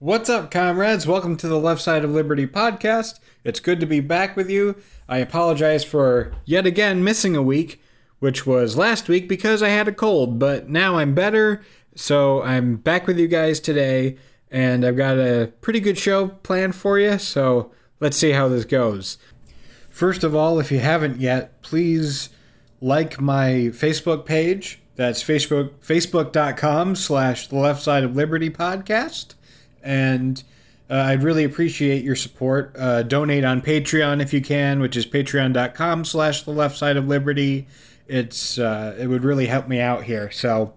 What's up, comrades? Welcome to the Left Side of Liberty podcast. It's good to be back with you. I apologize for yet again missing a week, which was last week because I had a cold, but now I'm better. So I'm back with you guys today, and I've got a pretty good show planned for you. So let's see how this goes. First of all, if you haven't yet, please like my Facebook page. That's Facebook facebook.com slash the left side of liberty podcast. And uh, I'd really appreciate your support. Uh, donate on Patreon if you can, which is patreon.com slash the left side of liberty. It's uh, it would really help me out here. So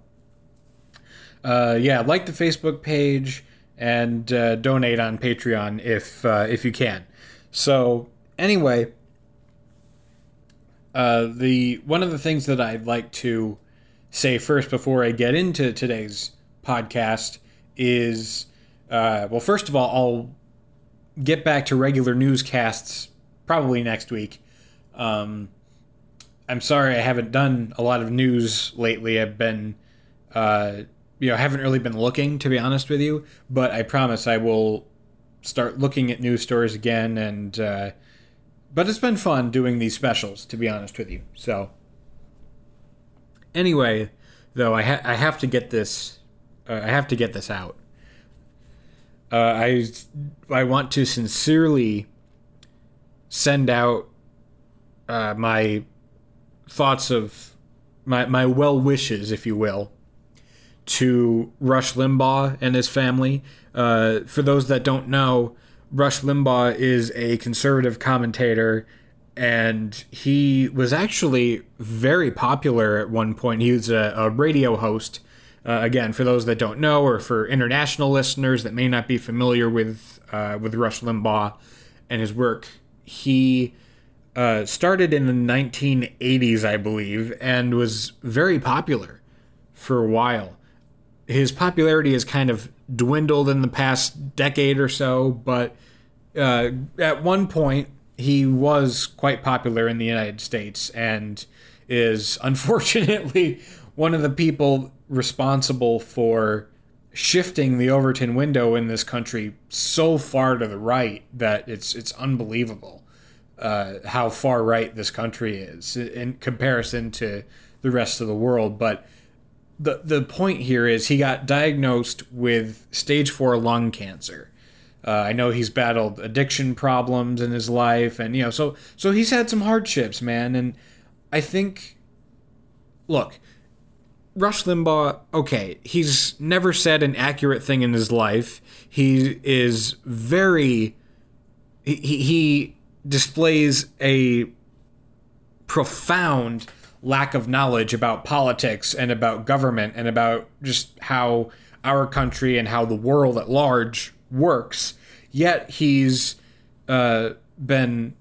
uh, yeah, like the Facebook page and uh, donate on Patreon if uh, if you can. So anyway, the one of the things that I'd like to say first before I get into today's podcast is uh, well, first of all, I'll get back to regular newscasts probably next week. Um, I'm sorry I haven't done a lot of news lately. I've been, uh, you know, I haven't really been looking to be honest with you. But I promise I will start looking at news stories again. And uh, but it's been fun doing these specials to be honest with you. So anyway, though, I ha- I have to get this. Uh, I have to get this out. Uh, I I want to sincerely send out uh, my thoughts of my my well wishes, if you will, to Rush Limbaugh and his family. Uh, for those that don't know, Rush Limbaugh is a conservative commentator, and he was actually very popular at one point. He was a, a radio host uh, again, for those that don't know, or for international listeners that may not be familiar with uh, with Rush Limbaugh and his work, he uh, started in the 1980s, I believe, and was very popular for a while. His popularity has kind of dwindled in the past decade or so, but uh, at one point he was quite popular in the United States and is unfortunately one of the people responsible for shifting the Overton window in this country so far to the right that it's it's unbelievable uh, how far right this country is in comparison to the rest of the world. But the the point here is he got diagnosed with stage four lung cancer. Uh, I know he's battled addiction problems in his life, and you know, so so he's had some hardships, man. And I think, look, Rush Limbaugh, okay, he's never said an accurate thing in his life. He is very. He, he displays a profound lack of knowledge about politics and about government and about just how our country and how the world at large works. Yet he's uh, been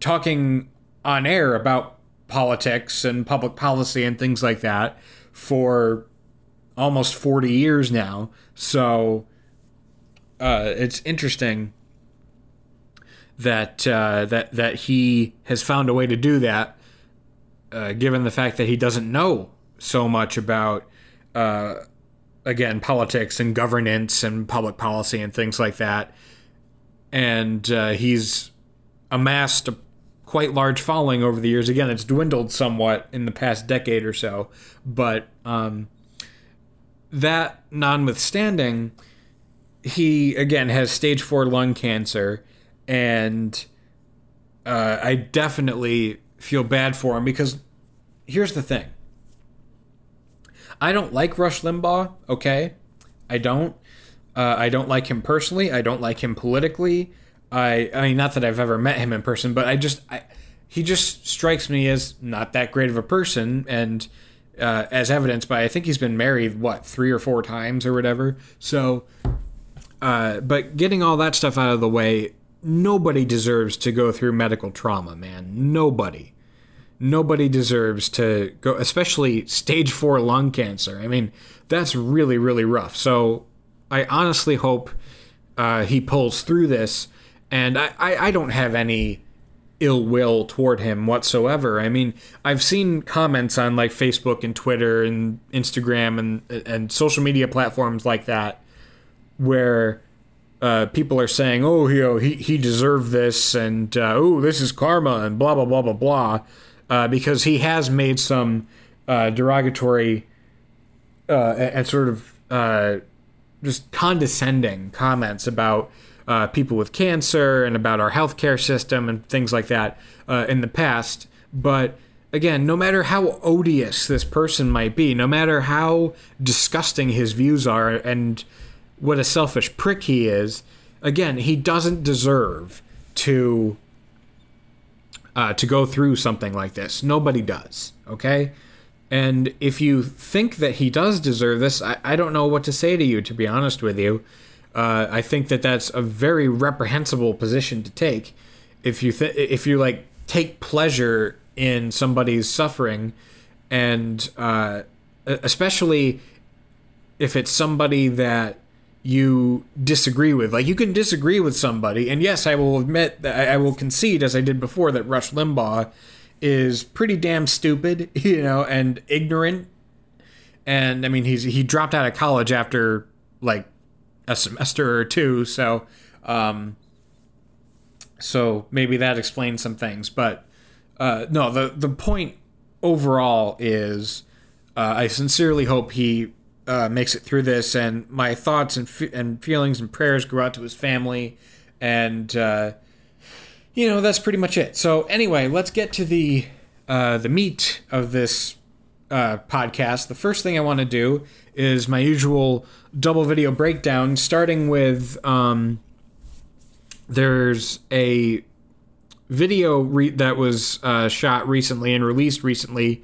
talking on air about politics and public policy and things like that for almost 40 years now. So uh, it's interesting that uh, that that he has found a way to do that, uh, given the fact that he doesn't know so much about uh, again politics and governance and public policy and things like that, and uh, he's amassed a quite large following over the years. Again, it's dwindled somewhat in the past decade or so, but um, that notwithstanding, he again has stage four lung cancer, and uh, I definitely feel bad for him because here's the thing. I don't like Rush Limbaugh, okay? I don't. Uh, I don't like him personally. I don't like him politically. I I mean not that I've ever met him in person, but I just I, he just strikes me as not that great of a person and uh, as evidenced by I think he's been married what three or four times or whatever. So, uh, but getting all that stuff out of the way, nobody deserves to go through medical trauma, man. Nobody, nobody deserves to go, especially stage four lung cancer. I mean, that's really really rough. So, I honestly hope uh, he pulls through this and I, I, I don't have any ill will toward him whatsoever. I mean, I've seen comments on like Facebook and Twitter and Instagram and and social media platforms like that where uh, people are saying, "Oh, you know, he he deserved this," and uh, "Oh, this is karma," and blah blah blah blah blah, uh, because he has made some uh, derogatory uh, and sort of uh, just condescending comments about people with cancer and about our healthcare system and things like that in the past. But again, no matter how odious this person might be, no matter how disgusting his views are, and what a selfish prick he is, again, he doesn't deserve to uh, to go through something like this. Nobody does. Okay. And if you think that he does deserve this, I, I don't know what to say to you, to be honest with you. Uh, I think that that's a very reprehensible position to take. If you th- if you like take pleasure in somebody's suffering, and uh, especially if it's somebody that you disagree with. Like you can disagree with somebody, and yes, I will admit that I will concede, as I did before, that Rush Limbaugh is pretty damn stupid, you know, and ignorant. And I mean, he's he dropped out of college after like a semester or two, so um, so maybe that explains some things. But uh, no, the the point overall is, uh, I sincerely hope he uh, makes it through this, and my thoughts and and feelings and prayers go out to his family, and uh, you know that's pretty much it. So anyway, let's get to the uh, the meat of this uh, podcast. The first thing I want to do is my usual double video breakdown, starting with um, there's a video re- that was uh, shot recently and released recently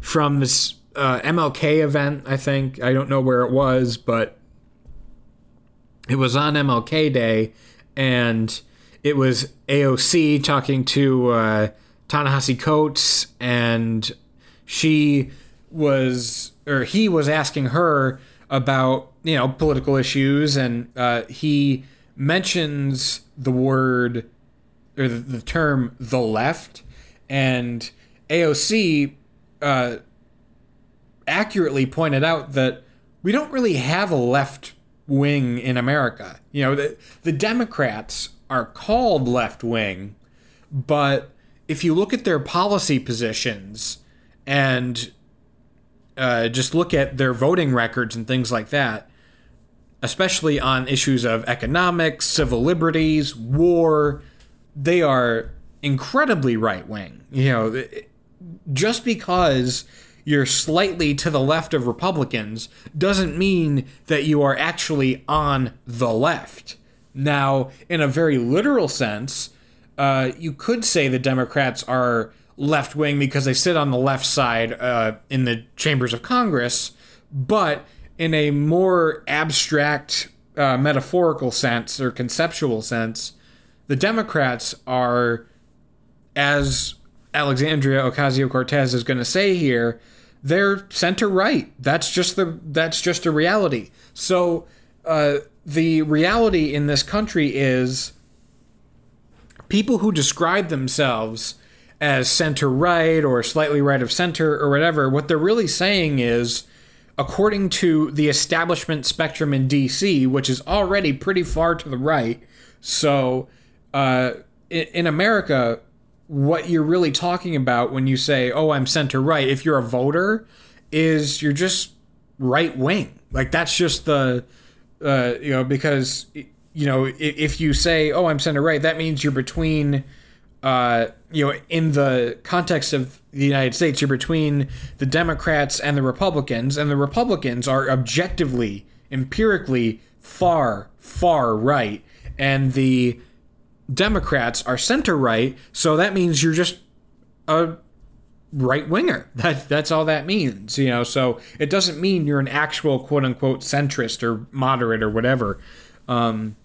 from this uh, MLK event, I think. I don't know where it was, but it was on MLK Day, and it was AOC talking to uh, Ta-Nehisi Coates, and she was, or he was asking her about, you know, political issues, and uh, he mentions the word or the, the term the left, and AOC uh, accurately pointed out that we don't really have a left wing in America. You know, the, the Democrats are called left wing, but if you look at their policy positions and uh, just look at their voting records and things like that, especially on issues of economics, civil liberties, war, they are incredibly right wing. You know, just because you're slightly to the left of Republicans doesn't mean that you are actually on the left. Now, in a very literal sense, uh, you could say the Democrats are left wing because they sit on the left side uh, in the chambers of Congress, but in a more abstract, uh, metaphorical sense or conceptual sense, the Democrats are, as Alexandria Ocasio Cortez is going to say here, they're center right. That's just the that's just a reality. So uh, the reality in this country is people who describe themselves as center right or slightly right of center or whatever. What they're really saying is, according to the establishment spectrum in D.C., which is already pretty far to the right. So uh, in, America, what you're really talking about when you say, "Oh, I'm center right," if you're a voter, is you're just right wing. Like that's just the uh, you know because you know if you say, "Oh, I'm center right," that means you're between. Uh, you know, in the context of the United States, you're between the Democrats and the Republicans, and the Republicans are objectively, empirically far, far right, and the Democrats are center right, so that means you're just a right winger. That that's all that means, you know. So it doesn't mean you're an actual quote unquote centrist or moderate or whatever. Um,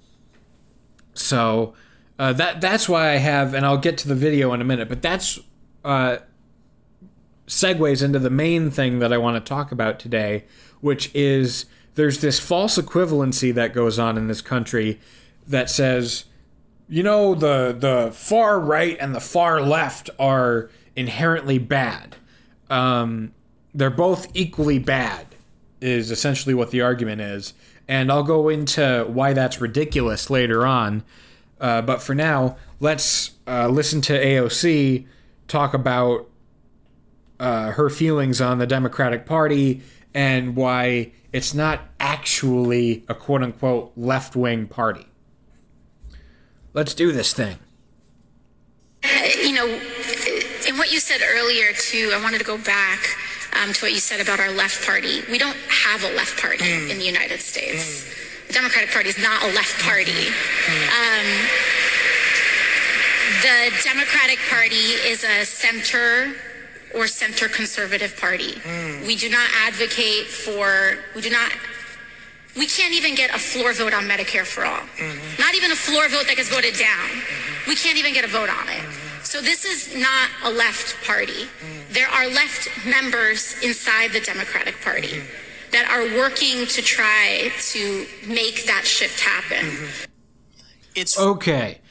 so uh, that that's why I have, and I'll get to the video in a minute. But that's uh, segues into the main thing that I want to talk about today, which is there's this false equivalency that goes on in this country that says you know the the far right and the far left are inherently bad. Um, they're both equally bad, is essentially what the argument is. and I'll go into why that's ridiculous later on. Uh, but for now, let's uh, listen to AOC talk about uh, her feelings on the Democratic Party and why it's not actually a quote unquote left wing party. Let's do this thing. You know, in what you said earlier, too, I wanted to go back um, to what you said about our left party. We don't have a left party mm. in the United States. Mm. The Democratic Party is not a left party. Um, the Democratic Party is a center or center conservative party. Mm. We do not advocate for, we do not, we can't even get a floor vote on Medicare for all. Mm-hmm. Not even a floor vote that gets voted down. Mm-hmm. We can't even get a vote on it. Mm-hmm. So this is not a left party. Mm. There are left members inside the Democratic Party mm-hmm. That are working to try to make that shift happen. Mm-hmm. It's okay.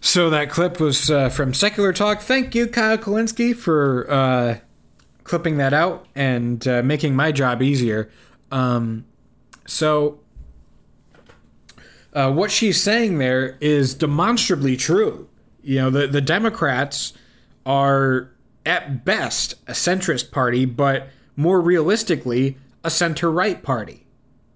So that clip was uh, from Secular Talk. Thank you, Kyle Kulinski, for uh, clipping that out and uh, making my job easier. Um, so, uh, what she's saying there is demonstrably true. You know, the, the Democrats are at best a centrist party, but more realistically, a center right party.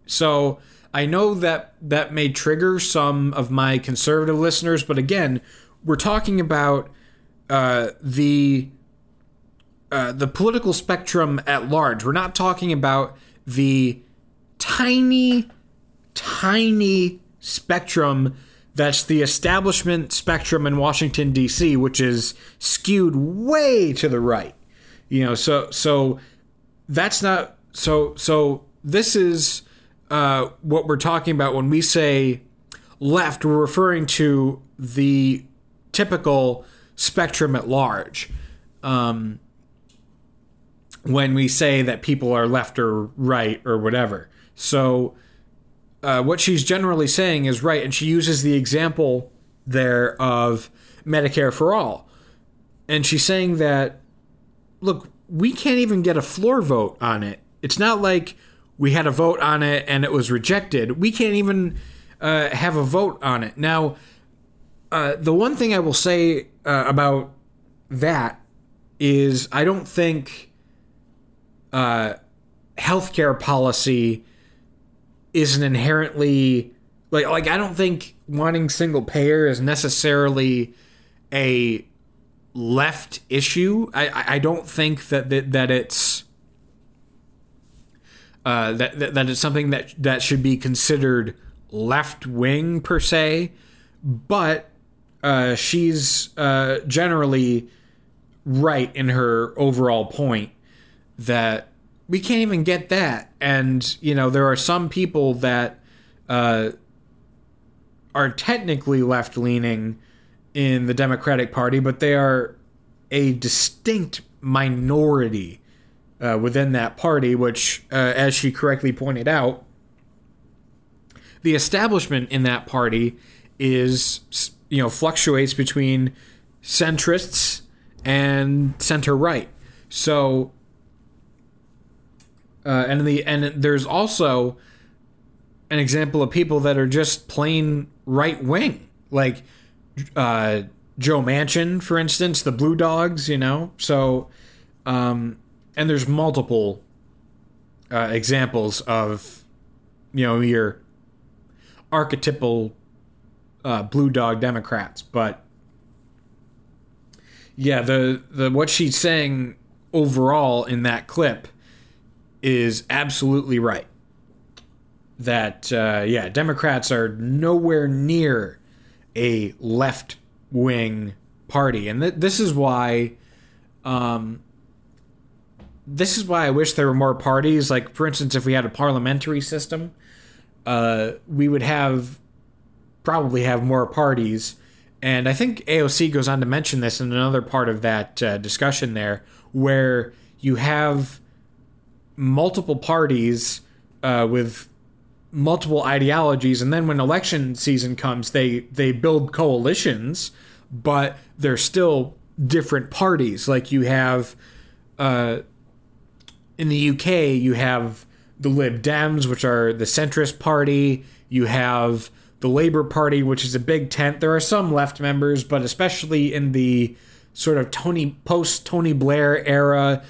So, I know that that may trigger some of my conservative listeners, but again, we're talking about uh, the uh, the political spectrum at large. We're not talking about the tiny, tiny spectrum that's the establishment spectrum in Washington D.C., which is skewed way to the right. You know, so so that's not so so. This is uh, what we're talking about when we say left, we're referring to the typical spectrum at large. Um, when we say that people are left or right or whatever. So, uh, what she's generally saying is right, and she uses the example there of Medicare for all. And she's saying that, look, we can't even get a floor vote on it. It's not like we had a vote on it and it was rejected. We can't even uh, have a vote on it. Now, uh, the one thing I will say uh, about that is I don't think uh, healthcare policy is an inherently like like I don't think wanting single payer is necessarily a left issue. I I don't think that that, that it's uh, that, that something that that should be considered left wing per se, but uh, she's uh, generally right in her overall point that we can't even get that, and you know there are some people that uh, are technically left leaning in the Democratic Party, but they are a distinct minority uh, within that party, which, uh, as she correctly pointed out, the establishment in that party is, you know, fluctuates between centrists and center right. So, uh, and the and there's also an example of people that are just plain right wing, like uh, Joe Manchin, for instance, the Blue Dogs. You know, so um, and there's multiple uh, examples of you know your archetypal uh, blue dog Democrats, but yeah, the the what she's saying overall in that clip is absolutely right. That uh, yeah, Democrats are nowhere near a left wing party, and th- this is why um, this is why I wish there were more parties. Like, for instance, if we had a parliamentary system, uh, we would have probably have more parties. And I think AOC goes on to mention this in another part of that uh, discussion there, where you have multiple parties uh, with multiple ideologies, and then when election season comes, they they build coalitions, but they're still different parties. Like you have uh, in the UK, you have the Lib Dems, which are the centrist party. You have the Labor Party, which is a big tent. There are some left members, but especially in the sort of Tony post Tony Blair era,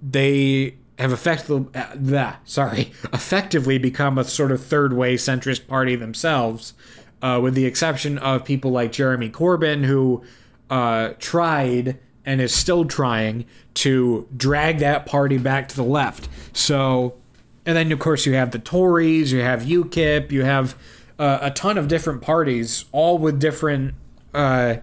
they have effectively, uh, sorry, effectively become a sort of third way centrist party themselves, uh, with the exception of people like Jeremy Corbyn, who uh, tried and is still trying to drag that party back to the left. So, and then of course you have the Tories, you have UKIP, you have uh, a ton of different parties, all with different uh,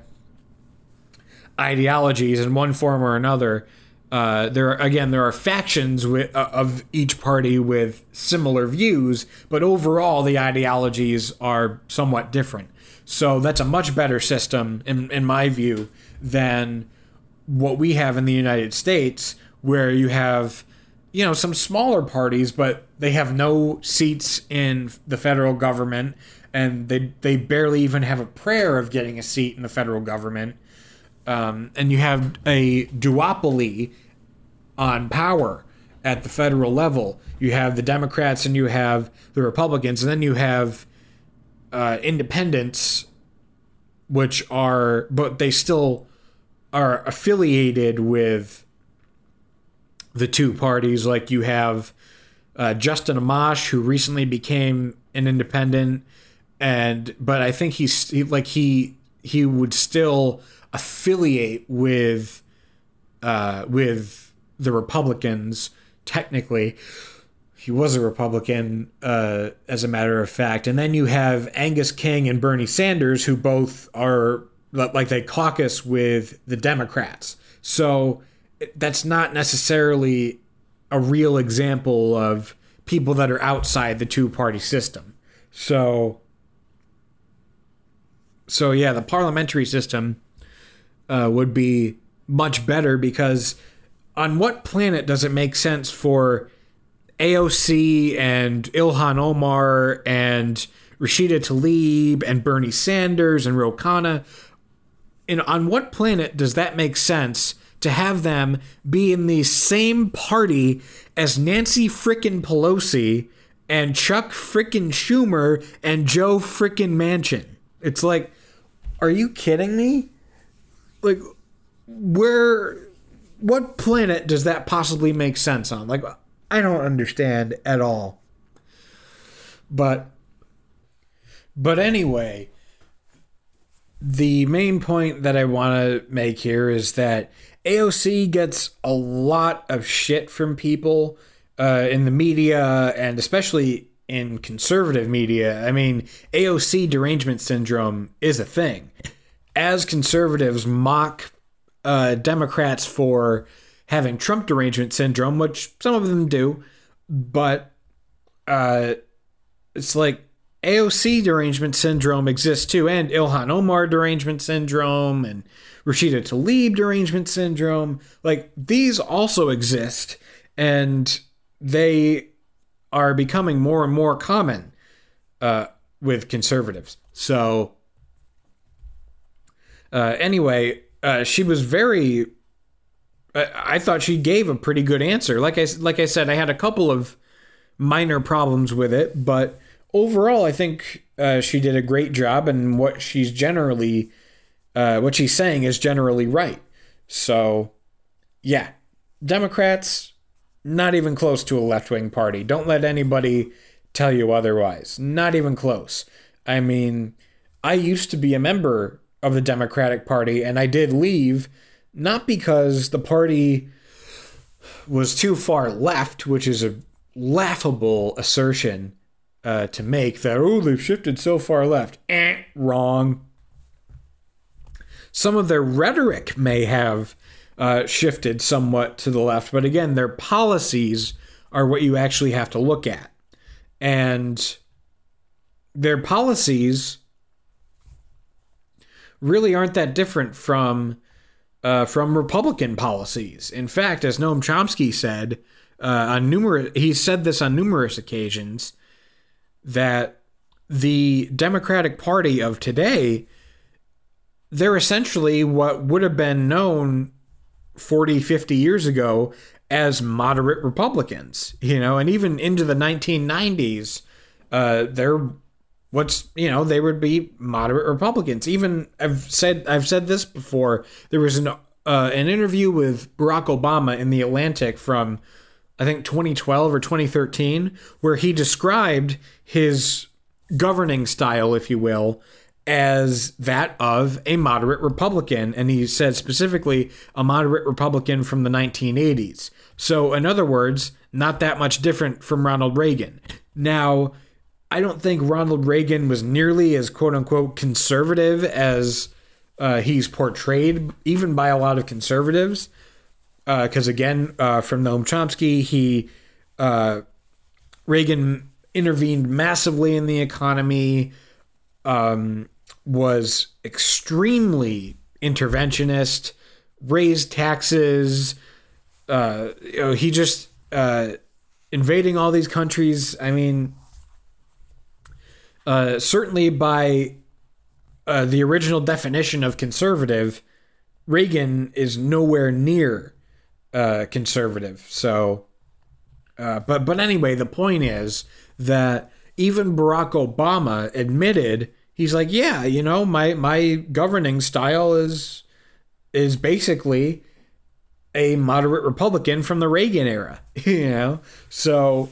ideologies in one form or another. Uh, there are, again there are factions with, uh, of each party with similar views, but overall the ideologies are somewhat different. So that's a much better system, in, in my view, than what we have in the United States, where you have you know some smaller parties, but they have no seats in the federal government, and they they barely even have a prayer of getting a seat in the federal government um, and you have a duopoly on power at the federal level. You have the Democrats and you have the Republicans, and then you have uh, independents, which are, but they still are affiliated with the two parties. Like you have uh, Justin Amash, who recently became an independent, and but I think he's he, like he he would still affiliate with uh, with the Republicans. Technically, he was a Republican, uh, as a matter of fact. And then you have Angus King and Bernie Sanders, who both are like they caucus with the Democrats. So that's not necessarily a real example of people that are outside the two party system. So so yeah, the parliamentary system uh, would be much better because on what planet does it make sense for AOC and Ilhan Omar and Rashida Tlaib and Bernie Sanders and Ro And on what planet does that make sense to have them be in the same party as Nancy frickin' Pelosi and Chuck frickin' Schumer and Joe frickin' Manchin? It's like, are you kidding me? like where what planet does that possibly make sense on? Like I don't understand at all. But but anyway, the main point that I want to make here is that AOC gets a lot of shit from people uh, in the media and especially in conservative media. I mean, AOC derangement syndrome is a thing as conservatives mock uh, Democrats for having Trump derangement syndrome, which some of them do, but uh, it's like AOC derangement syndrome exists too, and Ilhan Omar derangement syndrome, and Rashida Tlaib derangement syndrome. Like these also exist, and they are becoming more and more common uh, with conservatives. So uh, anyway, uh, she was very. Uh, I thought she gave a pretty good answer. Like I like I said, I had a couple of minor problems with it, but overall, I think uh, she did a great job, and what she's generally, uh, what she's saying is generally right. So, yeah, Democrats not even close to a left wing party. Don't let anybody tell you otherwise. Not even close. I mean, I used to be a member of the Democratic Party, and I did leave not because the party was too far left, which is a laughable assertion uh, to make that, oh, they've shifted so far left. Eh, wrong. Some of their rhetoric may have uh, shifted somewhat to the left, but again, their policies are what you actually have to look at. And their policies really aren't that different from uh, from Republican policies. In fact, as Noam Chomsky said uh, on numerous, he said this on numerous occasions that the Democratic Party of today, they're essentially what would have been known 40, 50 years ago as moderate Republicans, you know, and even into the 1990s, uh, they're what's you know they would be moderate Republicans. Even I've said I've said this before. There was an uh, an interview with Barack Obama in the Atlantic from I think 2012 or 2013 where he described his governing style, if you will, as that of a moderate Republican. And he said specifically a moderate Republican from the 1980s. So, in other words, not that much different from Ronald Reagan. Now, I don't think Ronald Reagan was nearly as quote unquote conservative as uh, he's portrayed, even by a lot of conservatives. Because uh, again, uh, from Noam Chomsky, he uh, Reagan intervened massively in the economy, um, was extremely interventionist, raised taxes. Uh, you know, he just uh, invading all these countries. I mean, uh, certainly by the original definition of conservative, Reagan is nowhere near uh, conservative. So, uh, but but anyway, the point is that even Barack Obama admitted he's like, yeah, you know, my my governing style is is basically a moderate Republican from the Reagan era, you know. So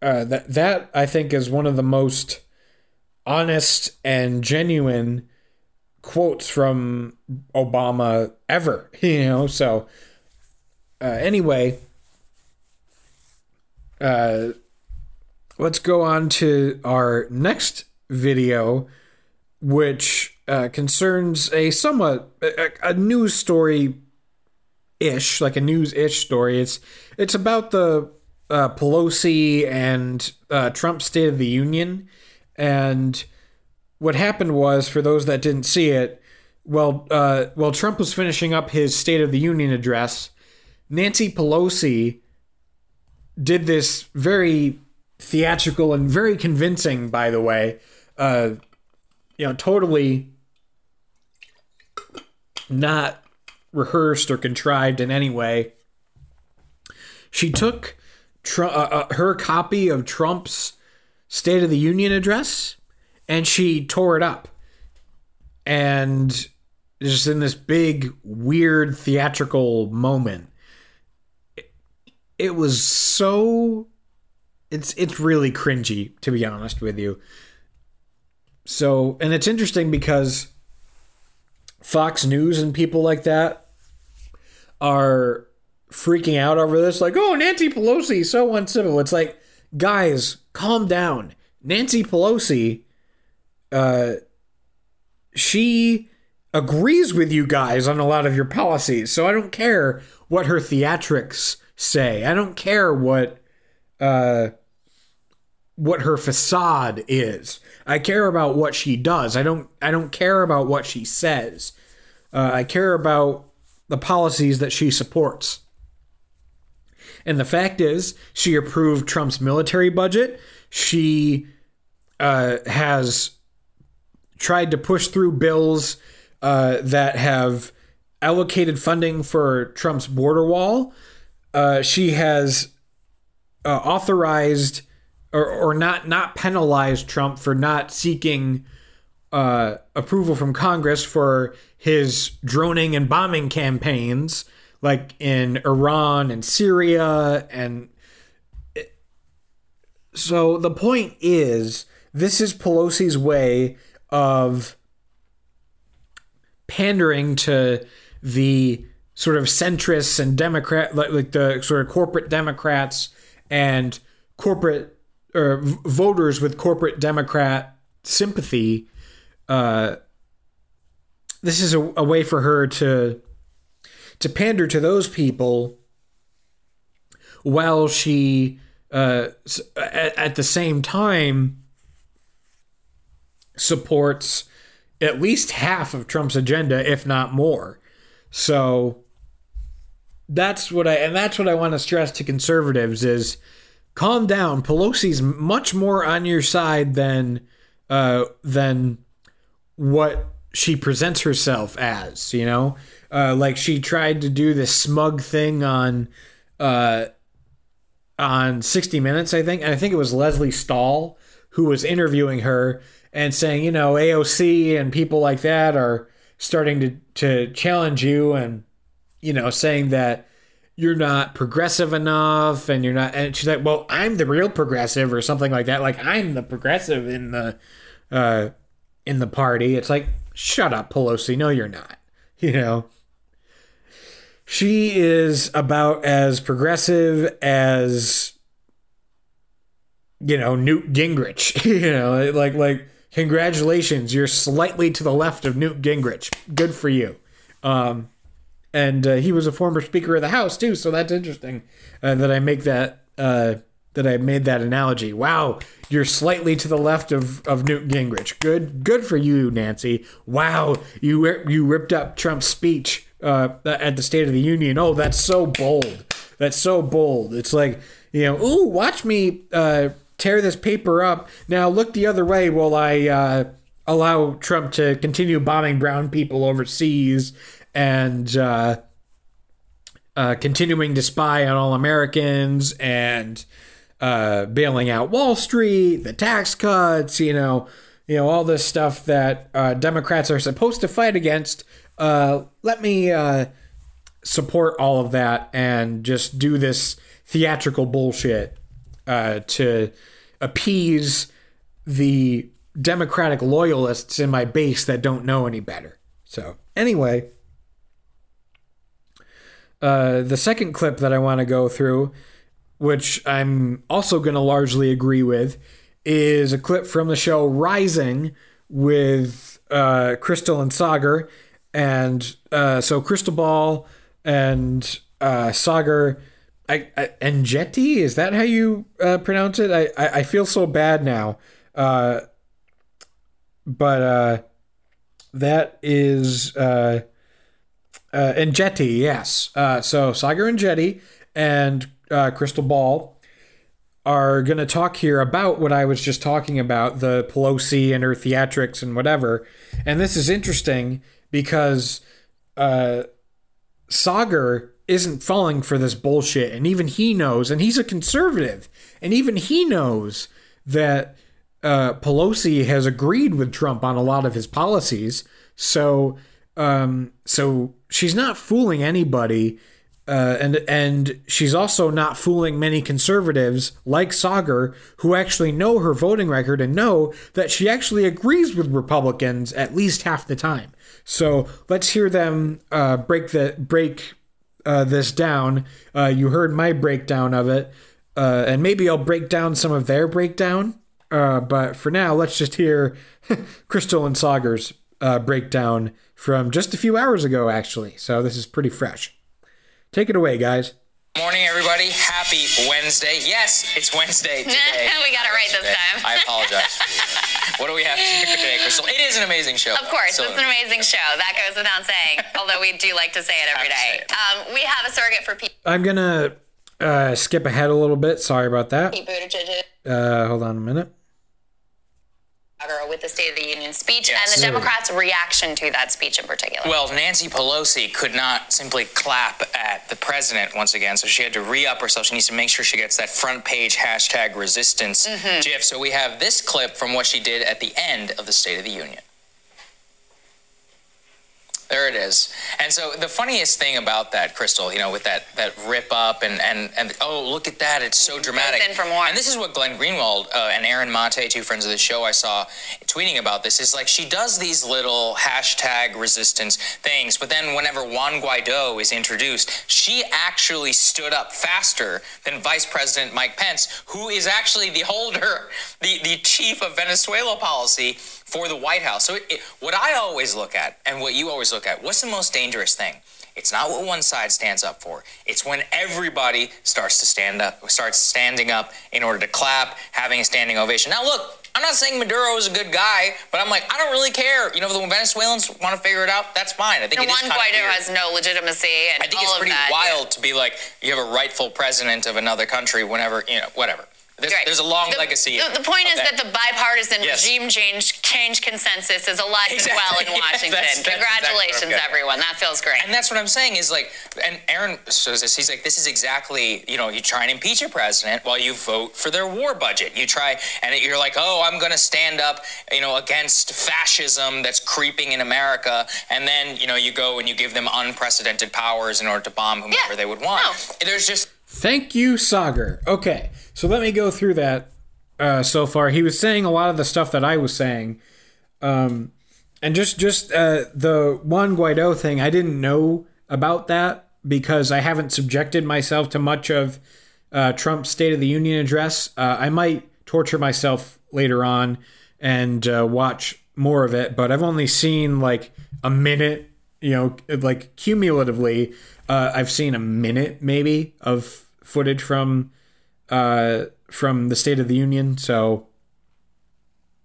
uh, that that I think is one of the most honest and genuine quotes from Obama ever, you know. So uh, anyway, uh, let's go on to our next video, which uh, concerns a somewhat a, a news story ish, like a news ish story. It's it's about the uh, Pelosi and uh, Trump State of the Union, and what happened was, for those that didn't see it, well, uh, while Trump was finishing up his State of the Union address, Nancy Pelosi did this very theatrical and very convincing, by the way. Uh, you know, totally not rehearsed or contrived in any way. She took tr- uh, uh, her copy of Trump's State of the Union address and she tore it up. And just in this big, weird theatrical moment. It, was so it's it's really cringy to be honest with you. So, and it's interesting because Fox News and people like that are freaking out over this like, "Oh, Nancy Pelosi so uncivil." It's like, "Guys, calm down." Nancy Pelosi uh she agrees with you guys on a lot of your policies. So I don't care what her theatrics say. I don't care what uh what her facade is. I care about what she does. I don't I don't care about what she says. Uh, I care about the policies that she supports. And the fact is, she approved Trump's military budget. She uh, has tried to push through bills uh, that have allocated funding for Trump's border wall. Uh, she has uh, authorized or, or not not penalized Trump for not seeking uh, approval from Congress for his droning and bombing campaigns, like in Iran and Syria, and it, so the point is, this is Pelosi's way of pandering to the sort of centrists and Democrat, like, like the sort of corporate Democrats and corporate or voters with corporate Democrat sympathy. Uh, this is a, a way for her to to pander to those people while she uh, at, at the same time supports at least half of Trump's agenda, if not more. So that's what I and that's what I want to stress to conservatives is calm down. Pelosi's much more on your side than uh, than what she presents herself as. You know, Uh, like she tried to do this smug thing on uh, on 60 Minutes, I think. And I think it was Lesley Stahl who was interviewing her and saying, you know, AOC and people like that are starting to, to challenge you and, you know, saying that you're not progressive enough and you're not and she's like well i'm the real progressive or something like that. Like i'm the progressive in the uh in the party. It's like shut up pelosi. No you're not you know? She is about as progressive as you know newt gingrich you know? Like like congratulations you're slightly to the left of newt gingrich. Good for you. Um and uh, he was a former Speaker of the House too. So that's interesting uh, that I make that uh, that I made that analogy. Wow, you're slightly to the left of, of Newt Gingrich. Good, good for you, Nancy. Wow, you you ripped up Trump's speech uh, at the State of the Union. Oh, that's so bold. That's so bold. It's like you know, ooh, watch me uh, tear this paper up. Now look the other way while I uh, allow Trump to continue bombing brown people overseas and uh, uh, continuing to spy on all Americans and uh, bailing out Wall Street, the tax cuts, you know, you know all this stuff that uh, Democrats are supposed to fight against. Uh, let me uh, support all of that and just do this theatrical bullshit to appease the Democratic loyalists in my base that don't know any better. So anyway. Uh, the second clip that I want to go through, which I'm also going to largely agree with, is a clip from the show Rising with uh, Krystal and Saagar. And uh, so Krystal Ball and uh, Saagar. I, I Enjeti is that how you uh, pronounce it? I, I, I feel so bad now, uh, but uh, that is uh, uh, Jetty, yes. Uh, so Enjeti and uh, Krystal Ball are going to talk here about what I was just talking about the Pelosi and her theatrics and whatever. And this is interesting because uh, Saagar isn't falling for this bullshit. And even he knows, and he's a conservative, and even he knows that uh, Pelosi has agreed with Trump on a lot of his policies. So um, so she's not fooling anybody. Uh, and and she's also not fooling many conservatives like Saagar who actually know her voting record and know that she actually agrees with Republicans at least half the time. So let's hear them uh, break the break uh, this down. Uh, you heard my breakdown of it, uh, and maybe I'll break down some of their breakdown. Uh, but for now, let's just hear Krystal and Saagar's breakdown from just a few hours ago, actually. So this is pretty fresh. Take it away, guys. Morning, everybody. Happy Wednesday. Yes, it's Wednesday today. we got it right this time. I apologize. what do we have here today, Krystal? It is an amazing show. Of course, it's an amazing show. That goes without saying, although we do like to say it every Have to day. say it. Um, we have a surrogate for Pete I'm gonna uh, skip ahead a little bit. Sorry about that. Buttigieg Uh, hold on a minute. With the State of the Union speech Yes. and the Democrats' reaction to that speech in particular. Well, Nancy Pelosi could not simply clap at the president once again, so she had to re up herself. She needs to make sure she gets that front page hashtag resistance Mm-hmm. GIF. So we have this clip from what she did at the end of the State of the Union. There it is. And so the funniest thing about that, Krystal, you know, with that that rip up and and and oh look at that, it's so dramatic. in for more. And this is what Glenn Greenwald uh, and Aaron Mate, two friends of the show, I saw tweeting about this. Is like she does these little hashtag resistance things, but then whenever Juan Guaido is introduced, she actually stood up faster than Vice President Mike Pence, who is actually the holder, the the chief of Venezuela policy for the White House. So it, it, what I always look at, and what you always look at, what's the most dangerous thing? It's not what one side stands up for. It's when everybody starts to stand up, starts standing up in order to clap, having a standing ovation. Now, look, I'm not saying Maduro is a good guy, but I'm like, I don't really care. You know, if the Venezuelans want to figure it out, that's fine. I think And it is Juan Guaido has no legitimacy and I think all it's pretty that. wild to be like, you have a rightful president of another country whenever, you know, whatever. There's, Right. there's a long The- legacy. The, the point is of that the bipartisan Yes. regime change change consensus is alive and well in Exactly. Yeah, Washington. that's- that's Congratulations, exactly everyone. That feels great. And that's what I'm saying is like, and Aaron says this. He's like, this is exactly, you know, you try and impeach a president while you vote for their war budget. You try, and you're like, oh, I'm going to stand up, you know, against fascism that's creeping in America, and then you know you go and you give them unprecedented powers in order to bomb whomever Yeah. they would want. No. There's just Thank you, Saagar. Okay, so let me go through that uh, so far. He was saying a lot of the stuff that I was saying, um, and just just uh, the Juan Guaido thing. I didn't know about that because I haven't subjected myself to much of uh, Trump's State of the Union address. Uh, I might torture myself later on and uh, watch more of it, but I've only seen like a minute. You know, like cumulatively, uh, I've seen a minute maybe of footage from uh, from the State of the Union. So,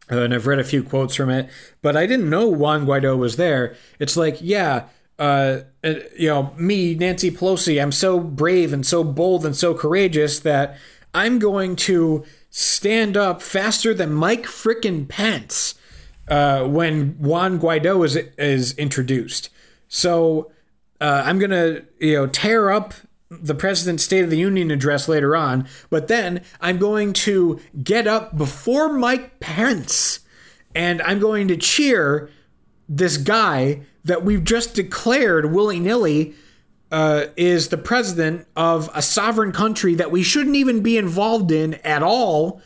and I've read a few quotes from it, but I didn't know Juan Guaido was there. It's like, yeah, uh, you know, me, Nancy Pelosi, I'm so brave and so bold and so courageous that I'm going to stand up faster than Mike frickin' Pence uh, when Juan Guaido is is introduced. So uh, I'm gonna you know tear up the president's State of the Union address later on, but then I'm going to get up before Mike Pence and I'm going to cheer this guy that we've just declared willy nilly uh, is the president of a sovereign country that we shouldn't even be involved in at all.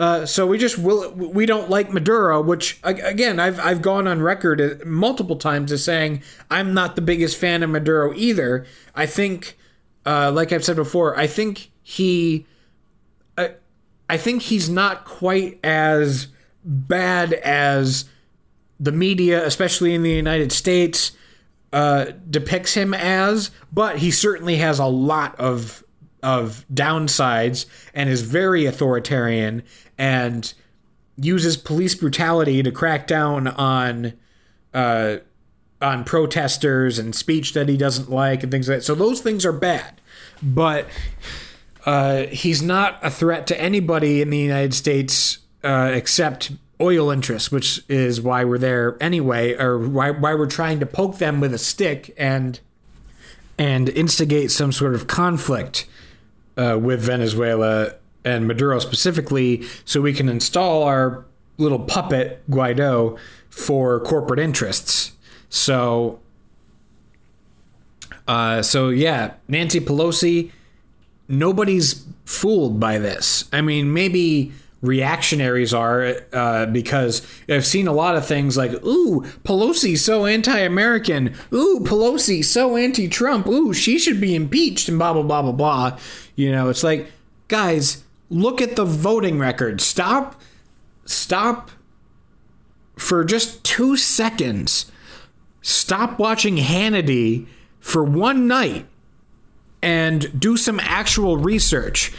Uh, so we just will we don't like Maduro, which again I've I've gone on record uh, multiple times as saying I'm not the biggest fan of Maduro either. I think, uh, like I've said before, I think he, uh, I think he's not quite as bad as the media, especially in the United States, uh, depicts him as, but he certainly has a lot of of downsides and is very authoritarian and uses police brutality to crack down on uh, on protesters and speech that he doesn't like and things like that. So those things are bad, but uh, he's not a threat to anybody in the United States uh, except oil interests, which is why we're there anyway, or why why we're trying to poke them with a stick and and instigate some sort of conflict uh, with Venezuela and Maduro specifically, so we can install our little puppet Guaido for corporate interests. So, uh, so yeah, Nancy Pelosi. Nobody's fooled by this. I mean, maybe reactionaries are uh, because I've seen a lot of things like, "Ooh, Pelosi's so anti-American." "Ooh, Pelosi so anti-Trump." "Ooh, she should be impeached," and blah blah blah blah blah. You know, it's like, guys, look at the voting record. Stop, stop for just two seconds. Stop watching Hannity for one night and do some actual research.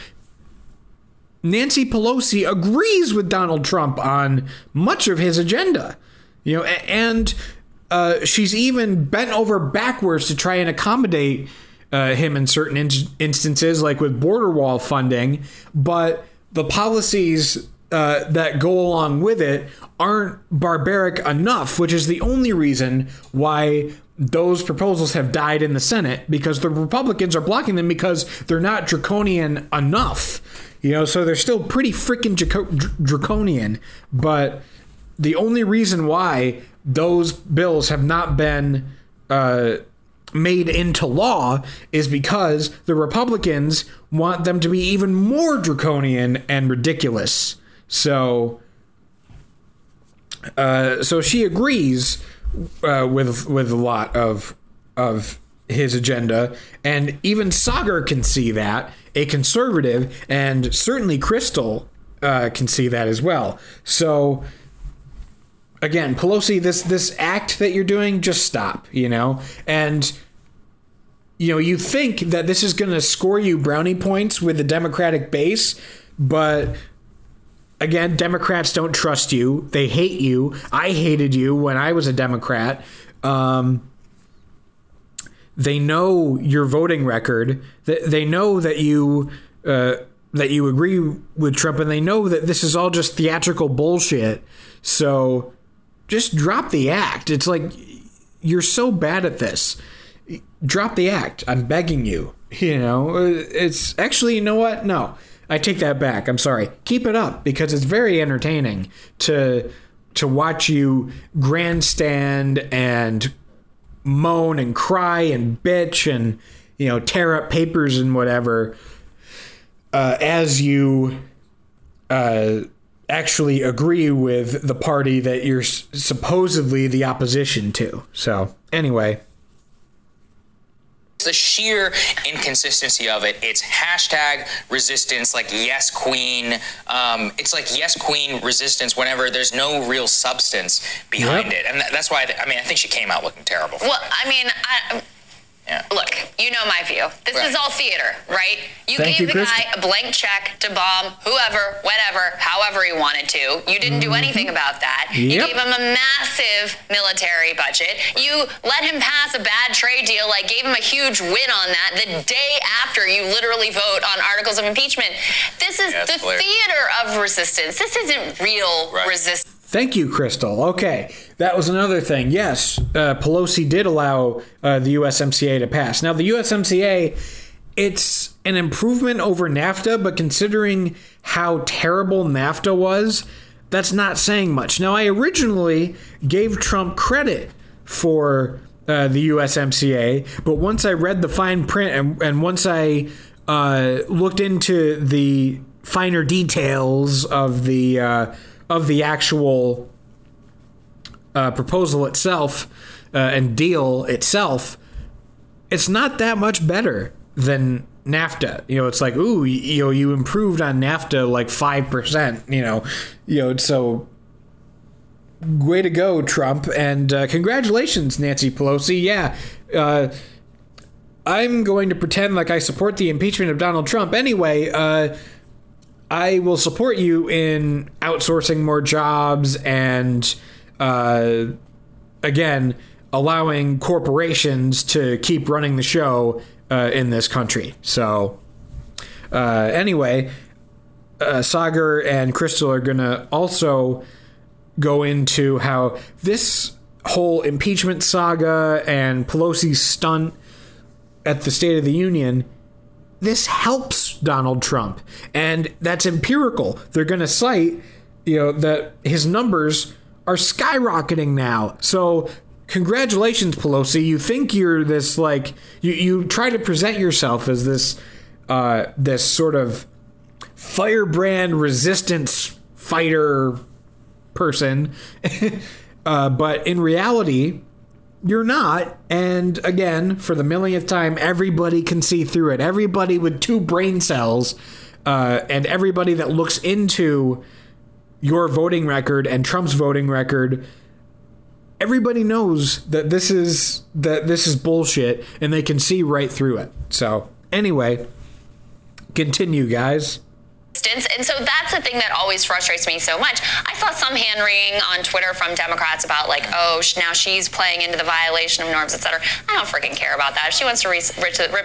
Nancy Pelosi agrees with Donald Trump on much of his agenda. You know, and uh, she's even bent over backwards to try and accommodate uh, him in certain in- instances, like with border wall funding. But the policies uh, that go along with it aren't barbaric enough, which is the only reason why those proposals have died in the Senate because the Republicans are blocking them because they're not draconian enough. You know, so they're still pretty freaking dr- draconian, but the only reason why those bills have not been uh, made into law is because the Republicans want them to be even more draconian and ridiculous. So, uh, so she agrees uh, with with a lot of of his agenda, and even Saagar can see that a conservative, and certainly Krystal uh, can see that as well. So again, Pelosi, this this act that you're doing, just stop, you know, and you know you think that this is going to score you brownie points with the Democratic base, but again, Democrats don't trust you. They hate you. I hated you when I was a Democrat. Um, they know your voting record. They know that you uh, that you agree with Trump and they know that this is all just theatrical bullshit. So just drop the act. It's like you're so bad at this. Drop the act. I'm begging you. You know, it's actually, you know what? No. I take that back. I'm sorry. Keep it up because it's very entertaining to to watch you grandstand and moan and cry and bitch and you know tear up papers and whatever uh, as you uh, actually agree with the party that you're supposedly the opposition to. So anyway, the sheer inconsistency of it. It's hashtag resistance, like yes queen. Um, it's like yes queen resistance whenever there's no real substance behind Yep. it, and tha- that's why. I mean, I think she came out looking terrible. Well, I mean, I, Yeah. look, you know my view. This Right. is all theater, right? You Thank gave you, the Kristen. guy a blank check to bomb whoever, whenever, however he wanted to. You didn't do anything about that. You Mm-hmm. Gave him a massive military budget. You let him pass a bad trade deal, like gave him a huge win on that the day after you literally vote on articles of impeachment. This is Yeah, the clear. theater of resistance. This isn't real Right. resistance. Thank you, Krystal. Okay, that was another thing. Yes, uh, Pelosi did allow uh, the USMCA to pass. Now, the USMCA, it's an improvement over NAFTA, but considering how terrible NAFTA was, that's not saying much. Now, I originally gave Trump credit for uh, the USMCA, but once I read the fine print and, and once I uh, looked into the finer details of the uh, of the actual uh, proposal itself uh, and deal itself, it's not that much better than NAFTA. You know, it's like, ooh, y- you know, you improved on NAFTA like five percent. You know, you know, so way to go, Trump, and uh, congratulations, Nancy Pelosi. Yeah. Uh, I'm going to pretend like I support the impeachment of Donald Trump anyway. Uh, I will support you in outsourcing more jobs and, uh, again, allowing corporations to keep running the show uh, in this country. So, uh, anyway, uh, Saagar and Krystal are going to also go into how this whole impeachment saga and Pelosi's stunt at the State of the Union this helps Donald Trump. And that's empirical. They're going to cite, you know, that his numbers are skyrocketing now. So, congratulations, Pelosi. You think you're this, like, you, you try to present yourself as this, uh, this sort of firebrand resistance fighter person. uh, but in reality, you're not. And again, for the millionth time, everybody can see through it. Everybody with two brain cells uh, and everybody that looks into your voting record and Trump's voting record. Everybody knows that this is that this is bullshit, and they can see right through it. So, anyway, continue, guys. And so that's the thing that always frustrates me so much. I saw some hand wringing on Twitter from Democrats about like, oh, now she's playing into the violation of norms, et cetera. I don't freaking care about that. If she wants to rip,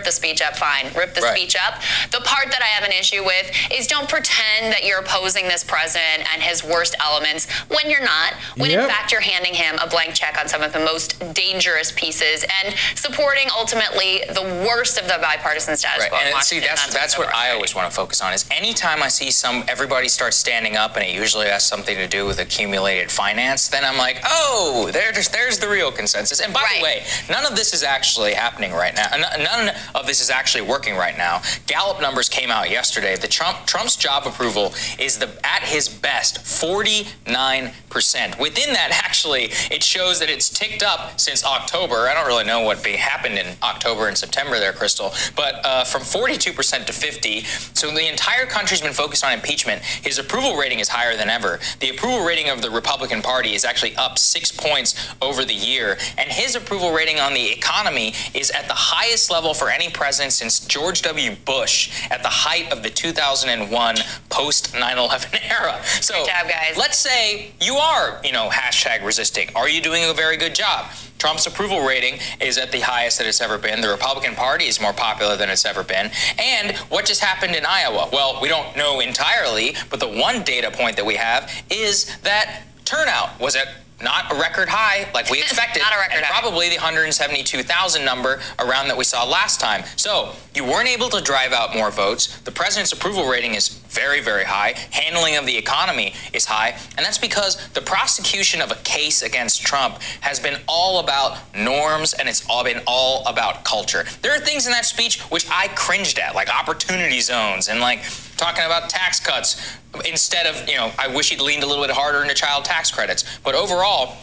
the, speech up, fine, rip the Right. speech up. The part that I have an issue with is don't pretend that you're opposing this president and his worst elements when you're not. When in fact you're handing him a blank check on some of the most dangerous pieces and supporting ultimately the worst of the bipartisan status Right, quo. and see Washington. that's that's what I always want to focus on. Is anytime I see some everybody starts standing up, and it usually has something to do with accumulated finance, then I'm like, oh, there's there's the real consensus. And by Right. the way, none of this is actually happening right now. None of this is actually working right now. Gallup numbers came out yesterday. The Trump Trump's job approval is the at his best 49 percent. Within that, actually, it shows that it's ticked up since October. I don't really know what be happened in October and September there, Krystal, but uh, from 42 percent to 50. So the entire country's been focused on impeachment. His approval rating is higher than ever. The approval rating of the Republican Party is actually up six points over the year, and his approval rating on the economy is at the highest level for any president since George W. Bush at the height of the 2001 post 9/11 era. So Good job, guys. let's say you are, you know. know, hashtag resisting? Are you doing a very good job? Trump's approval rating is at the highest that it's ever been. The Republican Party is more popular than it's ever been. And what just happened in Iowa? Well, we don't know entirely, but the one data point that we have is that turnout was at not a record high like we expected. Not a record and high. Probably the 172,000 number around that we saw last time. So you weren't able to drive out more votes. The president's approval rating is very, very high. Handling of the economy is high. And that's because the prosecution of a case against Trump has been all about norms and it's all been all about culture. There are things in that speech which I cringed at, like opportunity zones and like talking about tax cuts instead of, you know, I wish he'd leaned a little bit harder into child tax credits. But overall,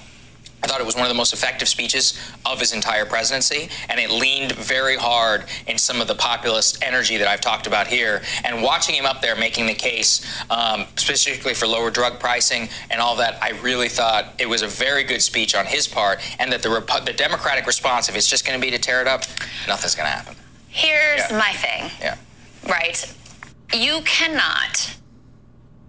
I thought it was one of the most effective speeches of his entire presidency, and it leaned very hard in some of the populist energy that I've talked about here. And watching him up there making the case, um, specifically for lower drug pricing and all that, I really thought it was a very good speech on his part, and that the, Repu- the Democratic response, if it's just going to be to tear it up, nothing's going to happen. Here's Yeah. my thing. Yeah. right? You cannot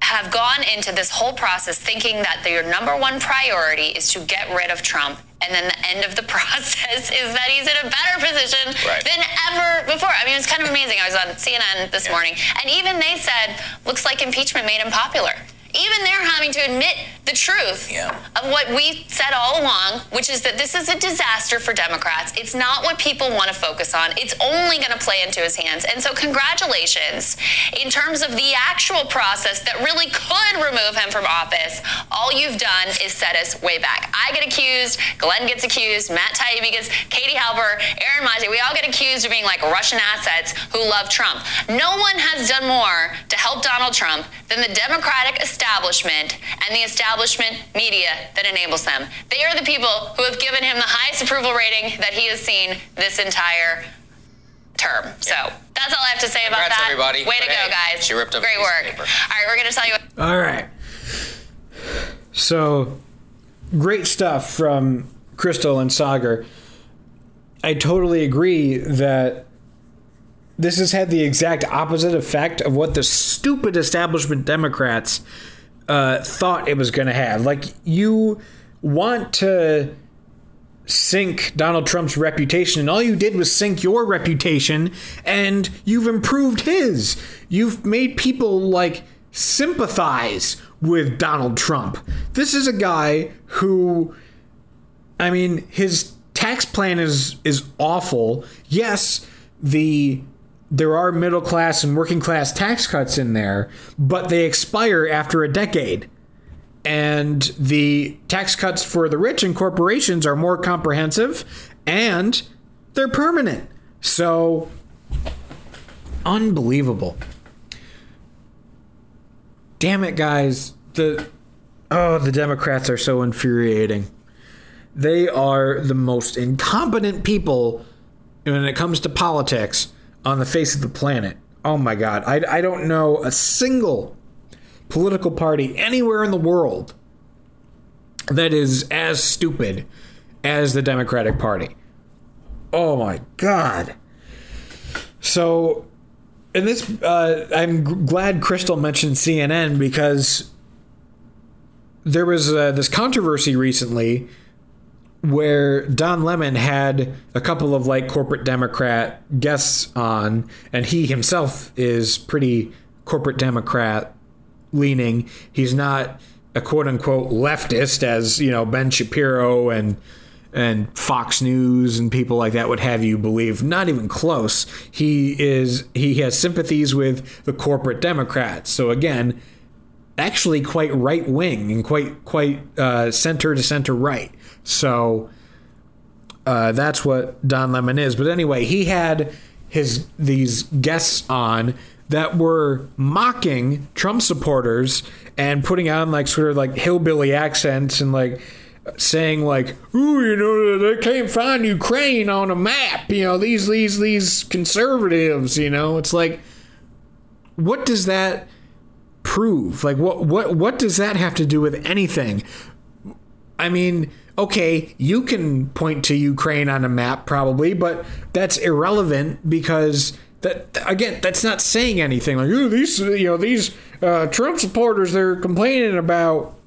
have gone into this whole process thinking that your number one priority is to get rid of Trump. And then the end of the process is that he's in a better position Right. than ever before. I mean, it's kind of amazing. I was on CNN this Yeah. morning, and even they said, looks like impeachment made him popular. Even they're having to admit the truth Yeah. of what we said all along, which is that this is a disaster for Democrats. It's not what people want to focus on. It's only going to play into his hands. And so, congratulations. In terms of the actual process that really could remove him from office, all you've done is set us way back. I get accused, Glenn gets accused, Matt Taibbi gets, Katie Halper, Aaron Mate, we all get accused of being like Russian assets who love Trump. No one has done more to help Donald Trump than the Democratic establishment and the establishment media that enables them. They are the people who have given him the highest approval rating that he has seen this entire term. So that's all I have to say about that. everybody. Way to But go, guys. she ripped up Great work. paper. All right, we're going to tell you. All right. So, great stuff from Krystal and Saagar. I totally agree that this has had the exact opposite effect of what the stupid establishment Democrats uh, thought it was going to have. Like, you want to sink Donald Trump's reputation, and all you did was sink your reputation, and you've improved his. You've made people like sympathize with Donald Trump. This is a guy who, I mean, his tax plan is is awful. Yes, the there are middle class and working class tax cuts in there, but they expire after a decade and the tax cuts for the rich and corporations are more comprehensive and they're permanent. So unbelievable. Damn it guys, the oh, the Democrats are so infuriating. They are the most incompetent people when it comes to politics on the face of the planet. Oh my god, I, I don't know a single political party anywhere in the world that is as stupid as the Democratic Party. Oh my God. So, and this, uh, I'm glad Krystal mentioned CNN because there was uh, this controversy recently where Don Lemon had a couple of like corporate Democrat guests on, and he himself is pretty corporate Democrat leaning. He's not a quote unquote leftist as, you know, Ben Shapiro and and Fox News and people like that would have you believe. Not even close. He is he has sympathies with the corporate Democrats. So again, actually quite right wing and quite quite uh, center to center right. So uh, that's what Don Lemon is. But anyway, he had his these guests on that were mocking Trump supporters and putting on like sort of like hillbilly accents and like saying like, "Ooh, you know, they can't find Ukraine on a map." You know, these these these conservatives. You know, it's like, what does that prove? Like, what what what does that have to do with anything? I mean, okay, you can point to Ukraine on a map probably, but that's irrelevant because that again, that's not saying anything. Like, oh, these you know these uh, Trump supporters, they're complaining about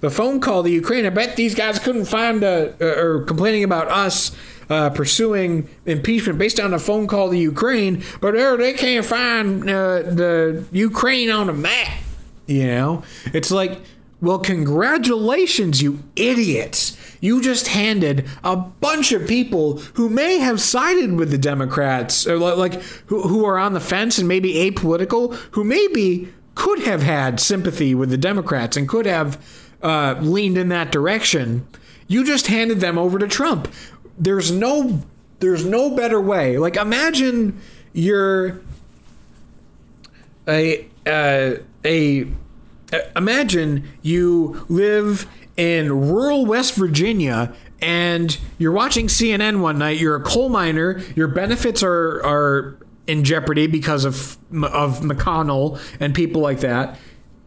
the phone call to Ukraine. I bet these guys couldn't find a, or complaining about us uh, pursuing impeachment based on a phone call to Ukraine, but uh, they can't find uh, the Ukraine on a map. You know, it's like, well, congratulations, you idiots. You just handed a bunch of people who may have sided with the Democrats, or like who, who are on the fence and maybe apolitical, who maybe could have had sympathy with the Democrats and could have uh, leaned in that direction. You just handed them over to Trump. There's no, there's no better way. Like imagine you're a uh, a imagine you live in rural West Virginia and you're watching CNN one night. You're a coal miner. Your benefits are are in jeopardy because of of McConnell and people like that.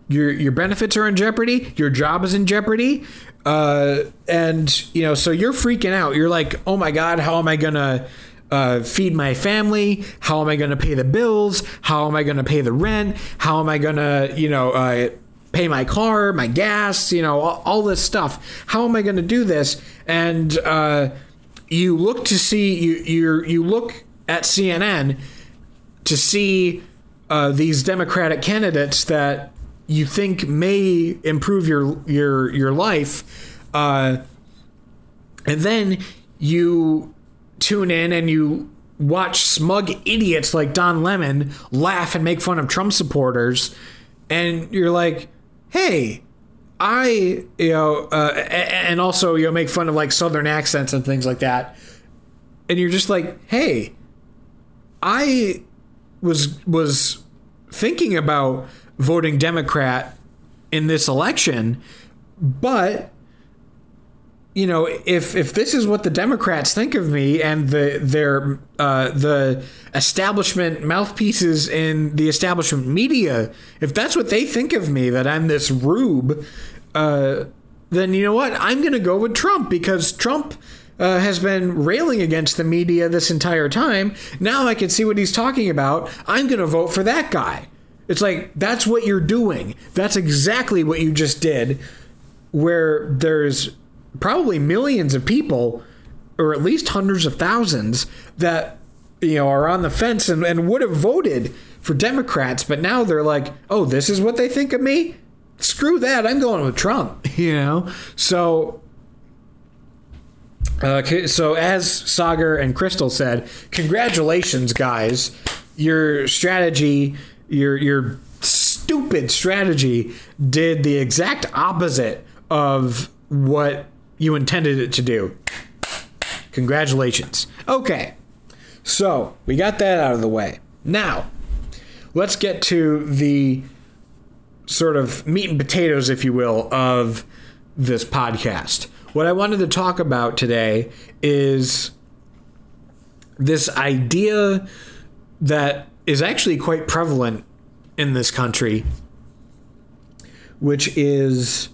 Your your benefits are in jeopardy. Your job is in jeopardy. Uh, and you know, so you're freaking out. You're like, oh my god, how am I gonna uh, feed my family? How am I gonna pay the bills? How am I gonna pay the rent? How am I gonna, you know, uh, pay my car, my gas, you know, all, all this stuff. How am I going to do this? And uh, you look to see you you you look at CNN to see uh, these Democratic candidates that you think may improve your your your life, uh, and then you tune in and you watch smug idiots like Don Lemon laugh and make fun of Trump supporters, and you're like, hey, I, you know, uh, and also, you know, make fun of like Southern accents and things like that. And you're just like, hey, I was, was thinking about voting Democrat in this election, but you know, if if this is what the Democrats think of me and the their uh, the establishment mouthpieces in the establishment media, if that's what they think of me, that I'm this rube, uh, then you know what? I'm going to go with Trump because Trump. Uh, has been railing against the media this entire time. Now I can see what he's talking about. I'm going to vote for that guy. It's like, that's what you're doing. That's exactly what you just did, where there's probably millions of people, or at least hundreds of thousands, that you know are on the fence and, and would have voted for Democrats, but now they're like, oh, this is what they think of me. Screw that! I'm going with Trump. You know, so uh, so as Saagar and Krystal said, congratulations, guys. Your strategy, your your stupid strategy, did the exact opposite of what you intended it to do. Congratulations. Okay, so we got that out of the way. Now, let's get to the sort of meat and potatoes, if you will, of this podcast. What I wanted to talk about today is this idea that is actually quite prevalent in this country, which is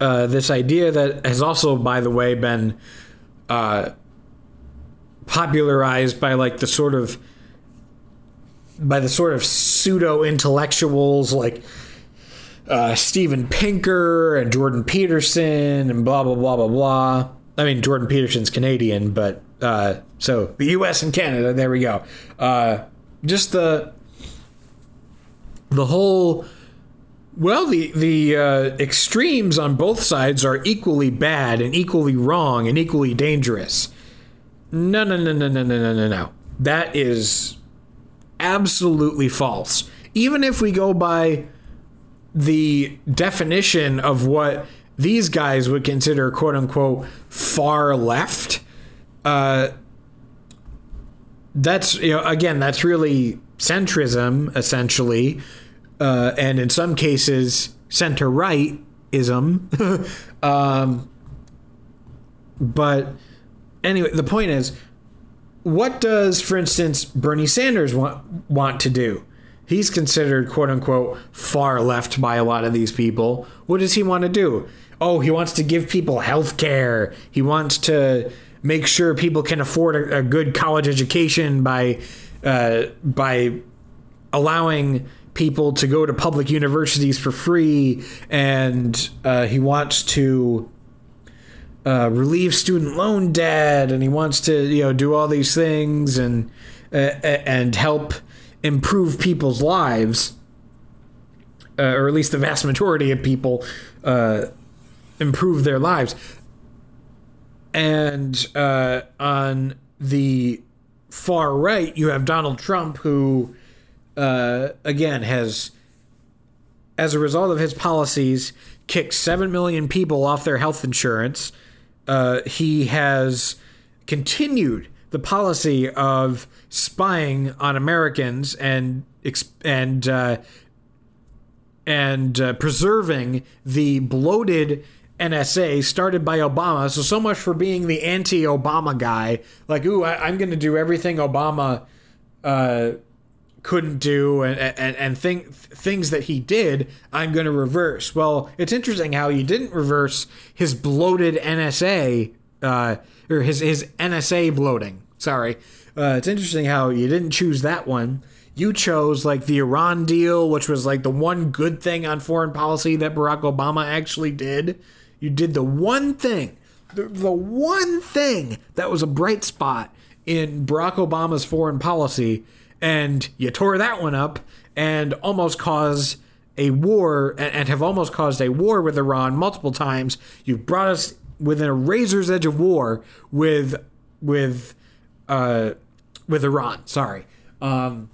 uh, this idea that has also, by the way, been uh, popularized by like the sort of by the sort of pseudo intellectuals like uh, Steven Pinker and Jordan Peterson and blah blah blah blah blah. I mean, Jordan Peterson's Canadian, but uh, so the U.S. and Canada. There we go. Uh, just the the whole well, the the uh, extremes on both sides are equally bad and equally wrong and equally dangerous. No, no, no, no, no, no, no, no, no. That is absolutely false. Even if we go by the definition of what these guys would consider "quote unquote" far left, uh, that's you know again that's really centrism essentially uh, and in some cases center right ism. um, but anyway, the point is, what does, for instance, Bernie Sanders want want to do? He's considered quote unquote far left by a lot of these people. What does he want to do? Oh, he wants to give people health care. He wants to make sure people can afford a, a good college education by uh, by allowing people to go to public universities for free, and uh, he wants to uh, relieve student loan debt, and he wants to you know do all these things and uh, and help improve people's lives, uh, or at least the vast majority of people uh, improve their lives. And uh, on the far right, you have Donald Trump, who uh, again has, as a result of his policies, kicked seven million people off their health insurance. Uh, he has continued the policy of spying on Americans and and uh, and uh, preserving the bloated NSA started by Obama. So so much for being the anti-Obama guy. Like, ooh, I, am going to do everything Obama uh, couldn't do, and and and thing, things that he did, I'm going to reverse. Well, it's interesting how you didn't reverse his bloated NSA uh, or his his NSA bloating. Sorry, uh, it's interesting how you didn't choose that one. You chose like the Iran deal, which was like the one good thing on foreign policy that Barack Obama actually did. You did the one thing, the, the one thing that was a bright spot in Barack Obama's foreign policy, and you tore that one up and almost caused a war and, have almost caused a war with Iran multiple times. You've brought us within a razor's edge of war with with uh, with Iran. Sorry. Um,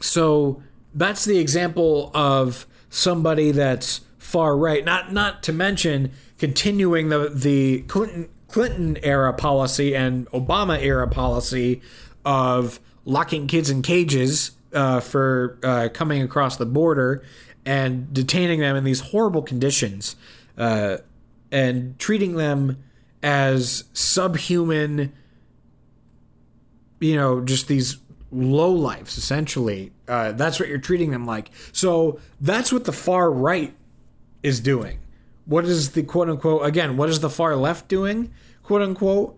so that's the example of somebody that's far right. Not not to mention continuing the the Clinton Clinton era policy and Obama era policy of locking kids in cages uh, for uh, coming across the border and detaining them in these horrible conditions uh, and treating them as subhuman you know just these low lives essentially uh, that's what you're treating them like so that's what the far right is doing. What is the quote unquote, again, what is the far left doing, quote unquote?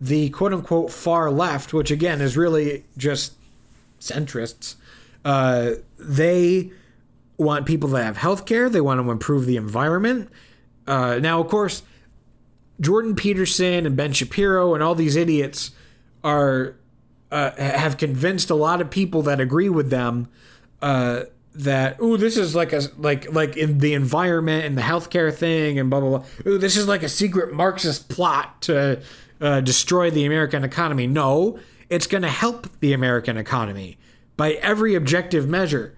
The quote unquote far left, which again is really just centrists, uh, they want people to have health care, they want to improve the environment. Uh, now, of course, Jordan Peterson and Ben Shapiro and all these idiots are uh, have convinced a lot of people that agree with them uh, that oh this is like a like like in the environment and the healthcare thing and blah blah blah. Ooh, this is like a secret Marxist plot to uh, destroy the American economy. No, it's going to help the American economy by every objective measure.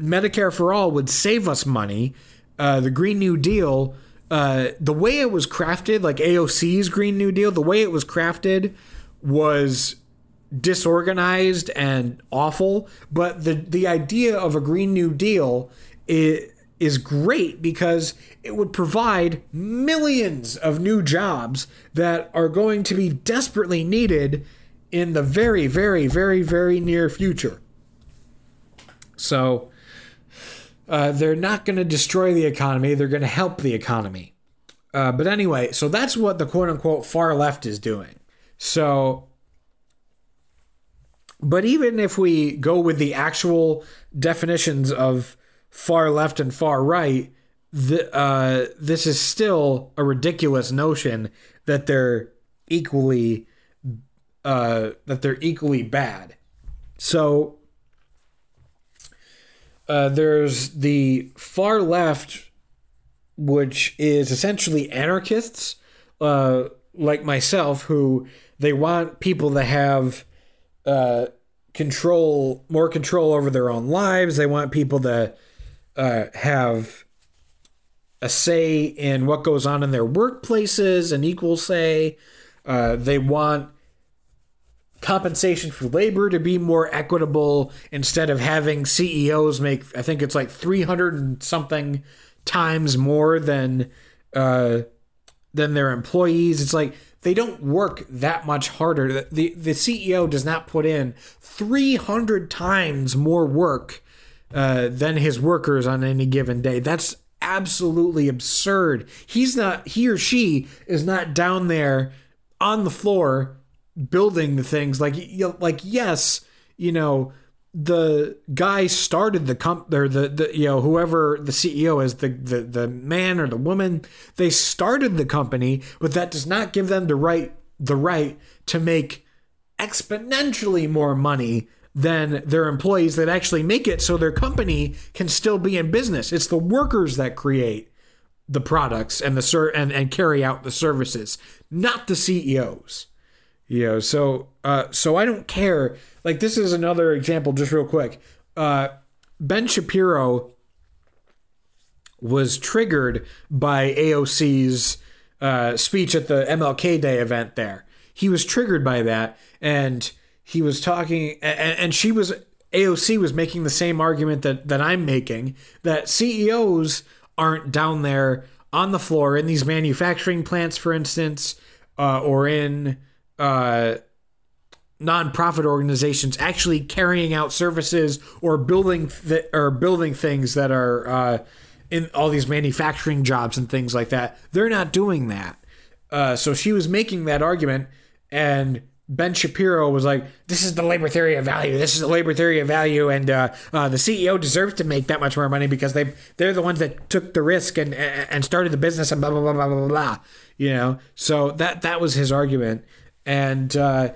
Medicare for all would save us money. Uh, the Green New Deal, uh, the way it was crafted, like AOC's Green New Deal, the way it was crafted was disorganized and awful, but the the idea of a green new deal is is great because it would provide millions of new jobs that are going to be desperately needed in the very very very very near future. So uh, they're not going to destroy the economy; they're going to help the economy. Uh, but anyway, so that's what the quote unquote far left is doing. So but even if we go with the actual definitions of far left and far right, the, uh, this is still a ridiculous notion that they're equally uh, that they're equally bad. So uh, there's the far left, which is essentially anarchists, uh, like myself, who they want people to have uh, control more control over their own lives. They want people to uh, have a say in what goes on in their workplaces, an equal say. Uh, they want compensation for labor to be more equitable instead of having CEOs make I think it's like 300 and something times more than uh, than their employees. It's like they don't work that much harder. The, the CEO does not put in 300 times more work uh, than his workers on any given day. That's absolutely absurd. He's not, he or she is not down there on the floor building the things like, like, yes, you know, the guy started the comp or the, the you know whoever the CEO is the, the the man or the woman they started the company but that does not give them the right the right to make exponentially more money than their employees that actually make it so their company can still be in business it's the workers that create the products and the ser- and, and carry out the services not the CEOs you know so uh, so I don't care like this is another example, just real quick. Uh, ben Shapiro was triggered by AOC's uh, speech at the MLK Day event. There, he was triggered by that, and he was talking, and, and she was AOC was making the same argument that that I'm making that CEOs aren't down there on the floor in these manufacturing plants, for instance, uh, or in uh, nonprofit organizations actually carrying out services or building th- or building things that are uh, in all these manufacturing jobs and things like that. They're not doing that. Uh, so she was making that argument, and Ben Shapiro was like, "This is the labor theory of value. This is the labor theory of value, and uh, uh, the CEO deserves to make that much more money because they they're the ones that took the risk and and started the business and blah blah blah blah blah blah." You know, so that that was his argument, and uh,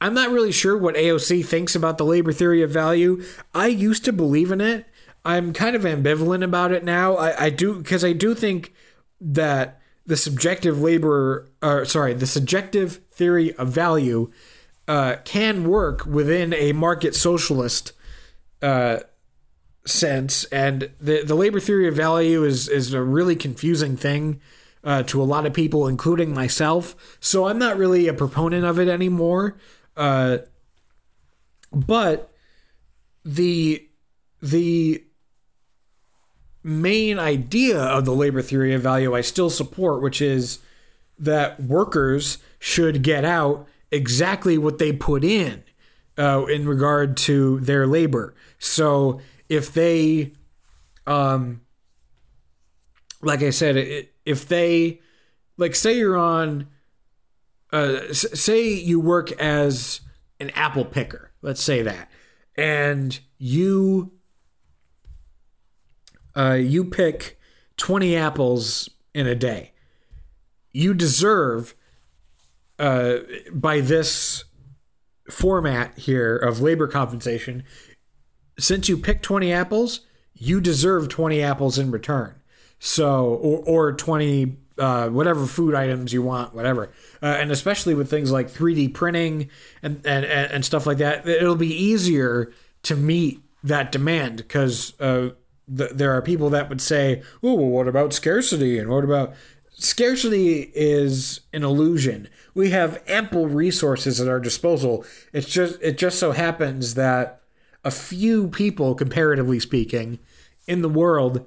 I'm not really sure what AOC thinks about the labor theory of value. I used to believe in it. I'm kind of ambivalent about it now. I, I do because I do think that the subjective labor, or sorry, the subjective theory of value uh, can work within a market socialist uh, sense, and the the labor theory of value is is a really confusing thing. Uh, to a lot of people, including myself. So I'm not really a proponent of it anymore. Uh, but the the main idea of the labor theory of value I still support, which is that workers should get out exactly what they put in uh, in regard to their labor. So if they, um, like I said, if they, like, say you're on uh, say you work as an apple picker, let's say that, and you uh, you pick 20 apples in a day. You deserve, uh, by this format here of labor compensation, since you pick 20 apples, you deserve 20 apples in return. So, or, or 20 uh, whatever food items you want, whatever. Uh, and especially with things like 3D printing and, and, and stuff like that, it'll be easier to meet that demand because uh, th- there are people that would say, oh, well, what about scarcity? And what about scarcity is an illusion. We have ample resources at our disposal. It's just it just so happens that a few people, comparatively speaking, in the world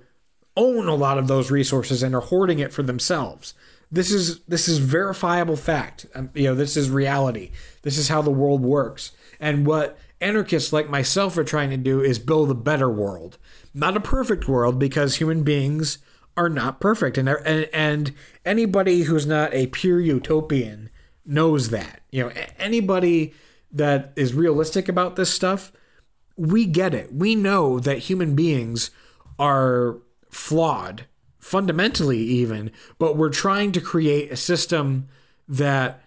own a lot of those resources and are hoarding it for themselves. This is this is verifiable fact. Um, you know, this is reality. This is how the world works. And what anarchists like myself are trying to do is build a better world, not a perfect world, because human beings are not perfect, and and, and anybody who's not a pure utopian knows that. You know, anybody that is realistic about this stuff, we get it. We know that human beings are flawed, fundamentally even, but we're trying to create a system that,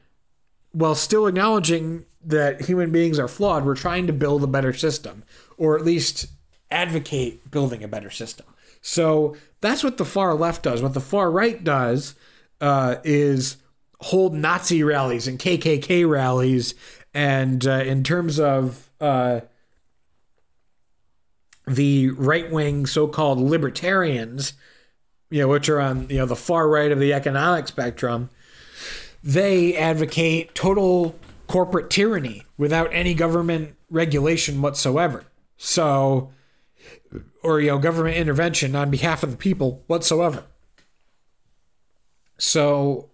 while still acknowledging that human beings are flawed, we're trying to build a better system, or at least advocate building a better system. So that's what the far left does. What the far right does uh, is hold Nazi rallies and KKK rallies, and uh, in terms of uh, the right wing so called libertarians, you know, which are on you know the far right of the economic spectrum, they advocate total corporate tyranny without any government regulation whatsoever. So, or you know, government intervention on behalf of the people whatsoever. So,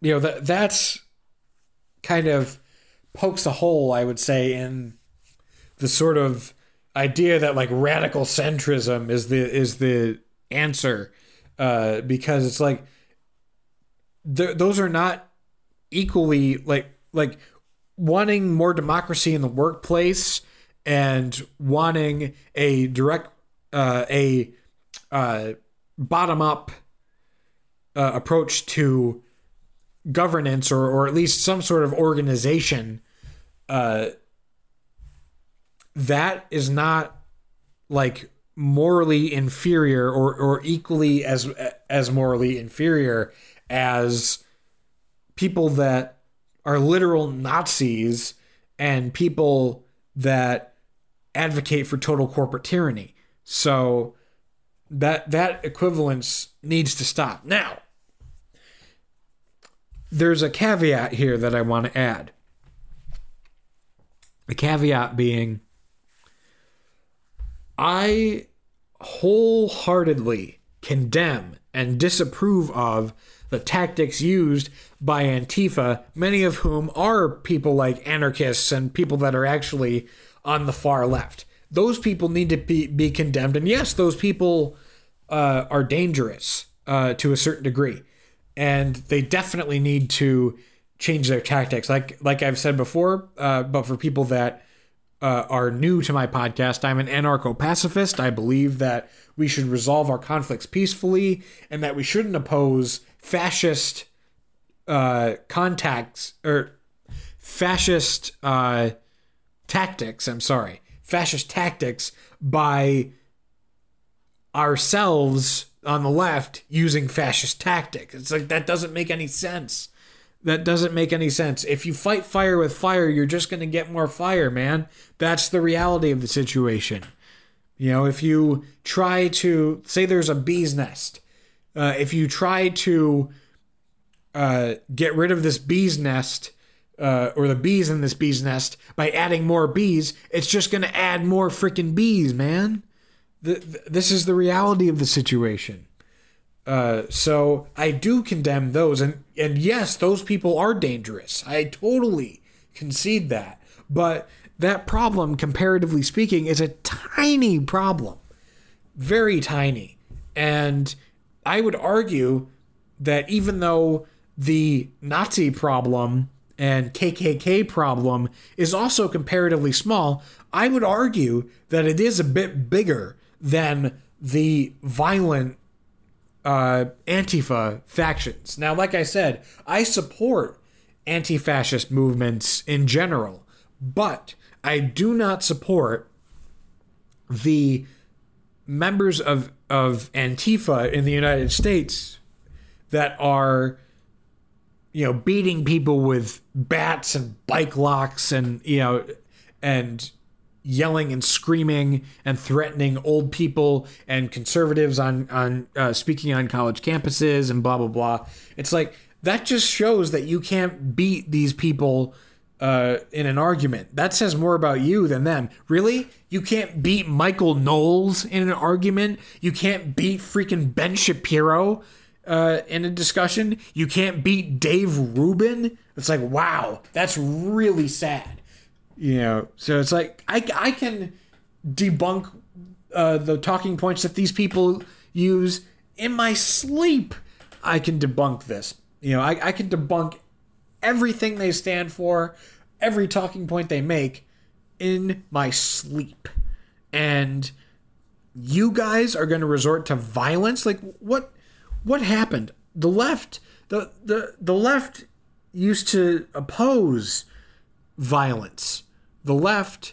you know that that's kind of pokes a hole, I would say, in the sort of idea that like radical centrism is the is the answer uh, because it's like th- those are not equally like like wanting more democracy in the workplace and wanting a direct, uh, a uh, bottom up uh, approach to governance or, or at least some sort of organization, uh, that is not like morally inferior or, or equally as as morally inferior as people that are literal Nazis and people that advocate for total corporate tyranny. So that that equivalence needs to stop. Now, there's a caveat here that I want to add. The caveat being I wholeheartedly condemn and disapprove of the tactics used by Antifa, many of whom are people like anarchists and people that are actually on the far left. Those people need to be, be condemned. And yes, those people uh, are dangerous uh, to a certain degree. And they definitely need to change their tactics. Like like I've said before, uh, but for people that uh, are new to my podcast, I'm an anarcho pacifist. I believe that we should resolve our conflicts peacefully and that we shouldn't oppose fascist uh, contacts or fascist uh, tactics. I'm sorry, fascist tactics by ourselves on the left using fascist tactics. It's like that doesn't make any sense. That doesn't make any sense. If you fight fire with fire, you're just going to get more fire, man. That's the reality of the situation. You know, if you try to say there's a bee's nest, uh, if you try to uh, get rid of this bee's nest uh, or the bees in this bee's nest by adding more bees, it's just going to add more freaking bees, man. The, this is the reality of the situation. Uh, so I do condemn those, and and yes, those people are dangerous. I totally concede that, but that problem, comparatively speaking, is a tiny problem, very tiny, and I would argue that even though the Nazi problem and KKK problem is also comparatively small, I would argue that it is a bit bigger than the violent uh, Antifa factions. Now, like I said, I support anti fascist movements in general, but I do not support the members of, of Antifa in the United States that are you know beating people with bats and bike locks and you know and yelling and screaming and threatening old people and conservatives on on uh, speaking on college campuses and blah blah blah. It's like that just shows that you can't beat these people uh, in an argument. That says more about you than them. Really? You can't beat Michael Knowles in an argument. You can't beat freaking Ben Shapiro uh, in a discussion. You can't beat Dave Rubin. It's like, wow, that's really sad. You know, so it's like I, I can debunk uh, the talking points that these people use in my sleep. I can debunk this. You know, I, I can debunk everything they stand for, every talking point they make in my sleep. And you guys are going to resort to violence? Like what what happened? The left the the the left used to oppose violence the left,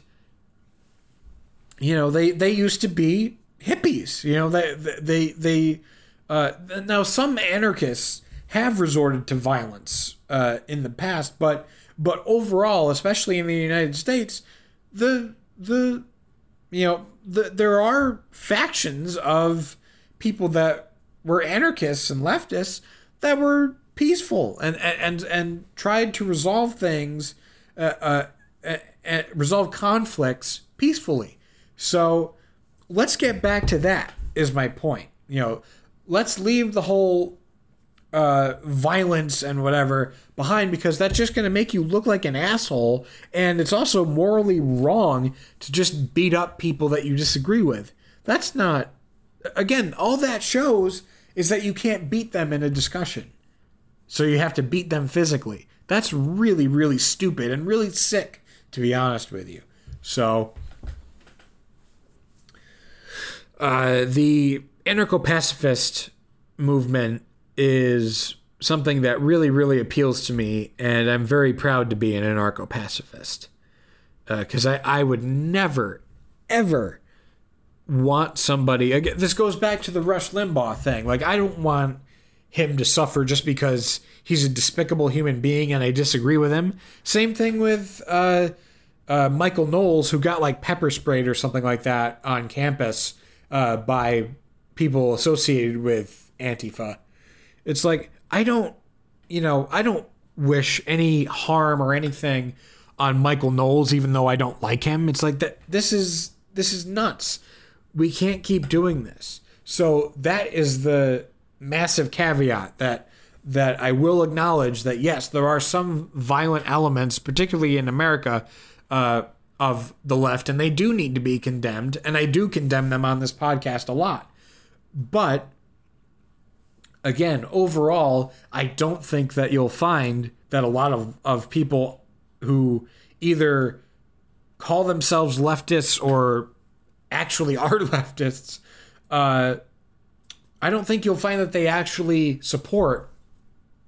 you know, they they used to be hippies. You know, they they they uh, now some anarchists have resorted to violence uh, in the past, but but overall, especially in the United States, the the you know the, there are factions of people that were anarchists and leftists that were peaceful and and and tried to resolve things uh, uh, and resolve conflicts peacefully. So let's get back to that. Is my point. You know, let's leave the whole uh, violence and whatever behind because that's just going to make you look like an asshole, and it's also morally wrong to just beat up people that you disagree with. That's not. Again, all that shows is that you can't beat them in a discussion. So you have to beat them physically. That's really, really stupid and really sick to be honest with you. So Uh, the anarcho-pacifist movement is something that really, really appeals to me, and I'm very proud to be an anarcho-pacifist. Because I, I would never, ever want somebody. Again, this goes back to the Rush Limbaugh thing. Like, I don't want him to suffer just because he's a despicable human being and I disagree with him. Same thing with uh, uh, Michael Knowles, who got like pepper sprayed or something like that on campus uh, by people associated with Antifa. It's like, I don't, you know, I don't wish any harm or anything on Michael Knowles, even though I don't like him. It's like that. This is this is nuts. We can't keep doing this. So that is the massive caveat that that I will acknowledge that yes, there are some violent elements, particularly in America, uh, of the left, and they do need to be condemned, and I do condemn them on this podcast a lot. But again, overall, I don't think that you'll find that a lot of, of people who either call themselves leftists or actually are leftists, uh, I don't think you'll find that they actually support,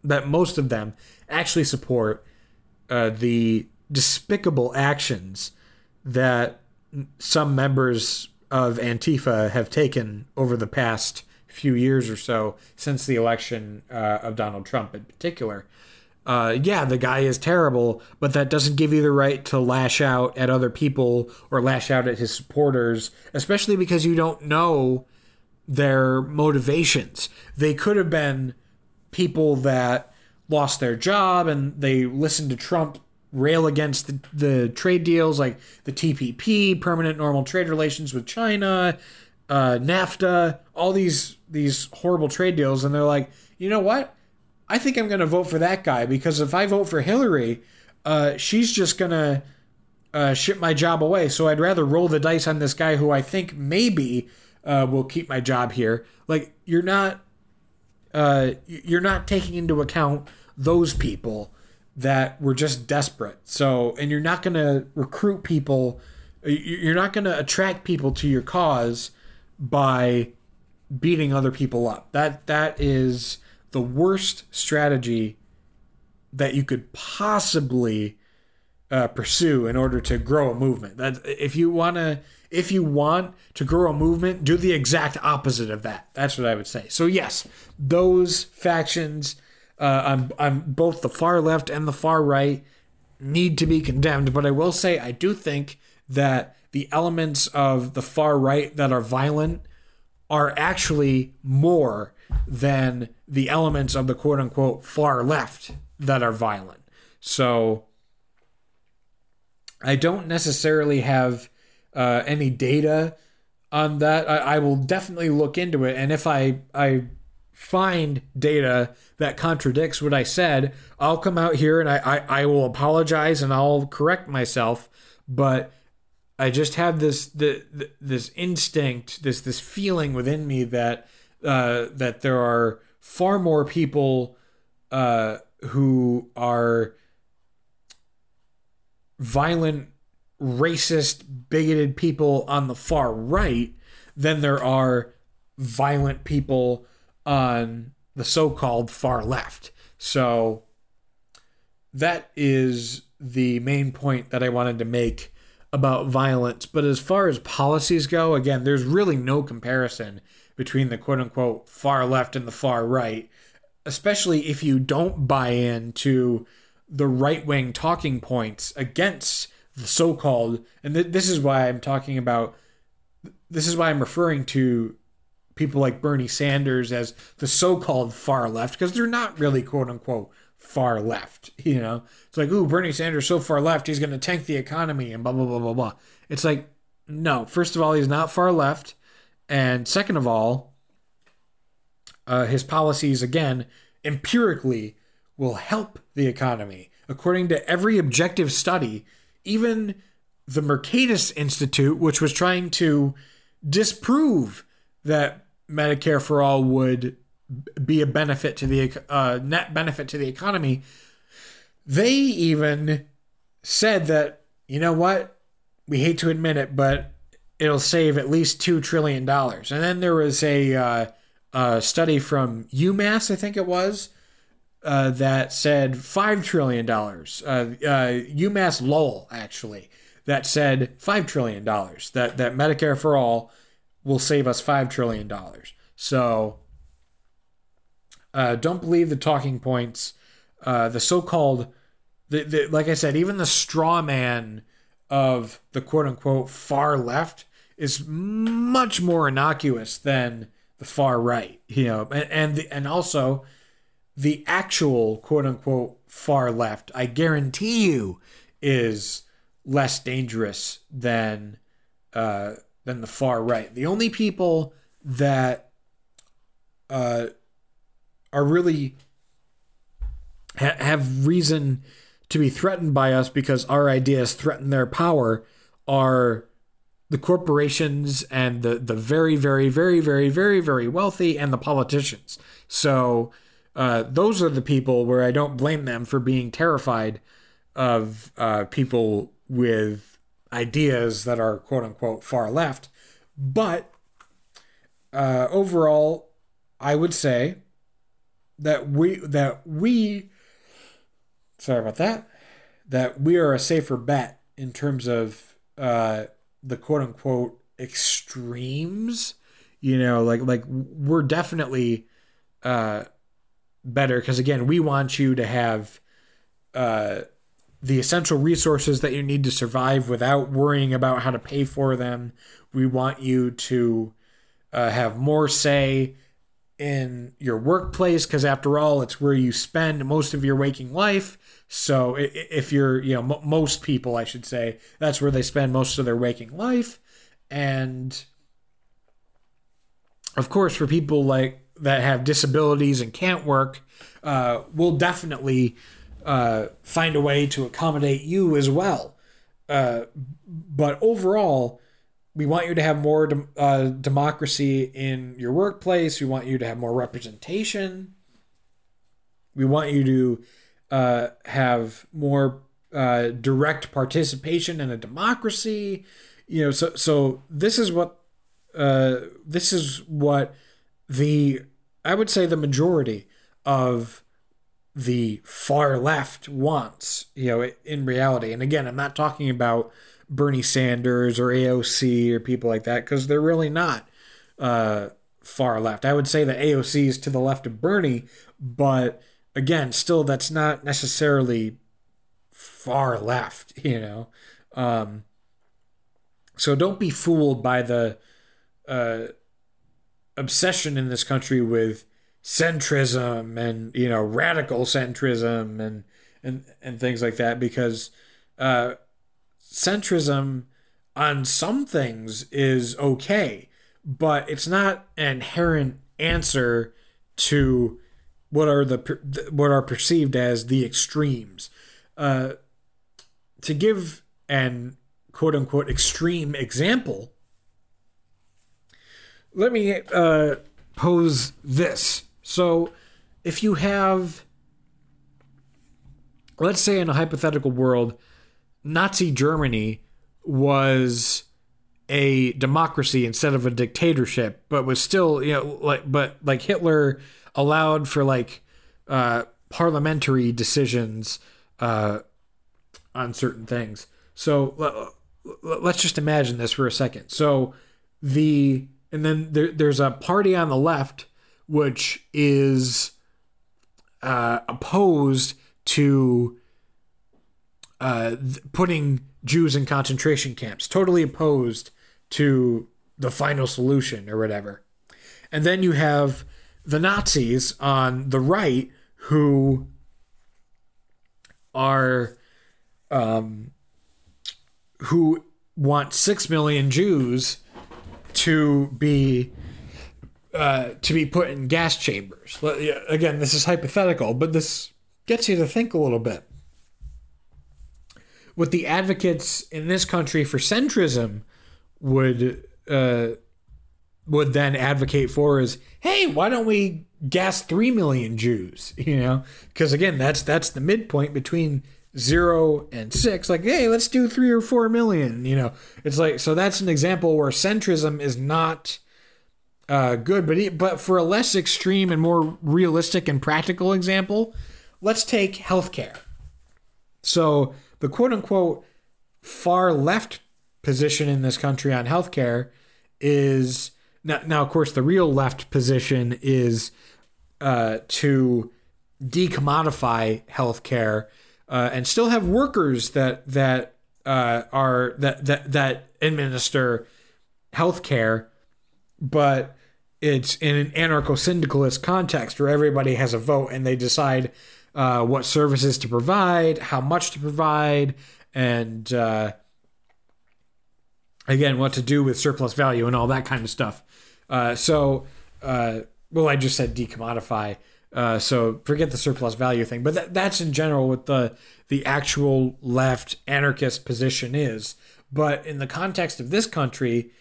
that most of them actually support uh, the despicable actions that some members of Antifa have taken over the past few years or so since the election uh, of Donald Trump in particular. Uh, yeah, the guy is terrible, but that doesn't give you the right to lash out at other people or lash out at his supporters, especially because you don't know their motivations. They could have been people that lost their job and they listened to Trump rail against the, the trade deals like the TPP, permanent normal trade relations with China, uh, NAFTA, all these these horrible trade deals, and they're like, you know what? I think I'm going to vote for that guy because if I vote for Hillary, uh, she's just going to uh, ship my job away. So I'd rather roll the dice on this guy who I think maybe uh, will keep my job here. Like you're not uh, you're not taking into account those people that were just desperate. So and you're not going to recruit people. You're not going to attract people to your cause by beating other people up. That that is the worst strategy that you could possibly uh, pursue in order to grow a movement. That if you want to if you want to grow a movement, do the exact opposite of that. That's what I would say. So yes, those factions uh, on on both the far left and the far right need to be condemned. But I will say I do think that the elements of the far right that are violent are actually more than the elements of the quote unquote far left that are violent. So I don't necessarily have uh, any data on that. I, I, will definitely look into it, and if I I find data that contradicts what I said, I'll come out here and I, I, I will apologize and I'll correct myself. But I just have this the, this instinct, this this feeling within me that uh, that there are far more people uh, who are violent, racist, bigoted people on the far right than there are violent people on the so-called far left. So that is the main point that I wanted to make about violence. But as far as policies go, again, there's really no comparison between the quote unquote far left and the far right, especially if you don't buy into the right wing talking points against the so called, and th- this is why I'm talking about, this is why I'm referring to people like Bernie Sanders as the so called far left, because they're not really quote unquote far left. You know, it's like, ooh, Bernie Sanders so far left, he's going to tank the economy and blah, blah, blah, blah, blah. It's like, no, first of all, he's not far left. And second of all, uh, his policies, again, empirically will help the economy. According to every objective study, even the Mercatus Institute, which was trying to disprove that Medicare for all would be a benefit to the uh, net benefit to the economy, they even said that you know what we hate to admit it, but it'll save at least two trillion dollars. And then there was a, uh, a study from UMass, I think it was, uh, that said five trillion dollars. Uh, uh, UMass Lowell actually that said five trillion dollars. That that Medicare for all will save us five trillion dollars. So uh, don't believe the talking points. The so-called, the, the, like I said, even the straw man of the quote unquote far left is much more innocuous than the far right, you know, and and, the, and also the actual quote unquote far left, I guarantee you, is less dangerous than uh, than the far right. The only people that uh, are really ha- have reason to be threatened by us because our ideas threaten their power are the corporations and the the very very very very very very wealthy and the politicians. So uh, those are the people where I don't blame them for being terrified of uh, people with ideas that are quote unquote far left. But uh, overall, I would say that we that we sorry about that that we are a safer bet in terms of uh, the quote unquote extremes. You know, like like we're definitely uh, better because again, we want you to have uh, the essential resources that you need to survive without worrying about how to pay for them. We want you to uh, have more say in your workplace because after all it's where you spend most of your waking life so if you're you know most people i should say that's where they spend most of their waking life and of course for people like that have disabilities and can't work uh, we'll definitely uh, find a way to accommodate you as well. Uh, but overall, we want you to have more de- uh, democracy in your workplace. We want you to have more representation. We want you to uh, have more uh, direct participation in a democracy. You know, so so this is what uh, this is what the I would say the majority of the far left wants, you know, in reality. And again, I'm not talking about Bernie Sanders or AOC or people like that because they're really not uh, far left. I would say that AOC is to the left of Bernie, but again, still, that's not necessarily far left, you know. Um, so don't be fooled by the uh, obsession in this country with centrism and you know radical centrism and and and things like that because uh, centrism on some things is okay, but it's not an inherent answer to what are the what are perceived as the extremes. Uh, to give an quote unquote extreme example, let me uh, pose this. So if you have, let's say in a hypothetical world, Nazi Germany was a democracy instead of a dictatorship, but was still, you know, like, but like Hitler allowed for like uh, parliamentary decisions uh, on certain things. So let's just imagine this for a second. So the and then there, there's a party on the left which is uh, opposed to uh, putting Jews in concentration camps, totally opposed to the final solution or whatever. And then you have the Nazis on the right who are um, who want six million Jews to be uh, to be put in gas chambers. Again, this is hypothetical, but this gets you to think a little bit. What the advocates in this country for centrism would uh, would then advocate for is, hey, why don't we gas three million Jews? You know, because again, that's that's the midpoint between zero and six, like, hey, let's do three or four million. You know, it's like so that's an example where centrism is not uh, good, but but for a less extreme and more realistic and practical example, let's take healthcare. So the quote unquote far left position in this country on healthcare is now, now of course the real left position is uh, to decommodify healthcare uh, and still have workers that that uh, are that that that administer healthcare, but it's in an anarcho-syndicalist context where everybody has a vote and they decide uh, what services to provide, how much to provide, and uh, again what to do with surplus value and all that kind of stuff. Uh, so, uh, well, I just said decommodify. Uh, so forget the surplus value thing, but that, that's in general what the the actual left anarchist position is. But in the context of this country,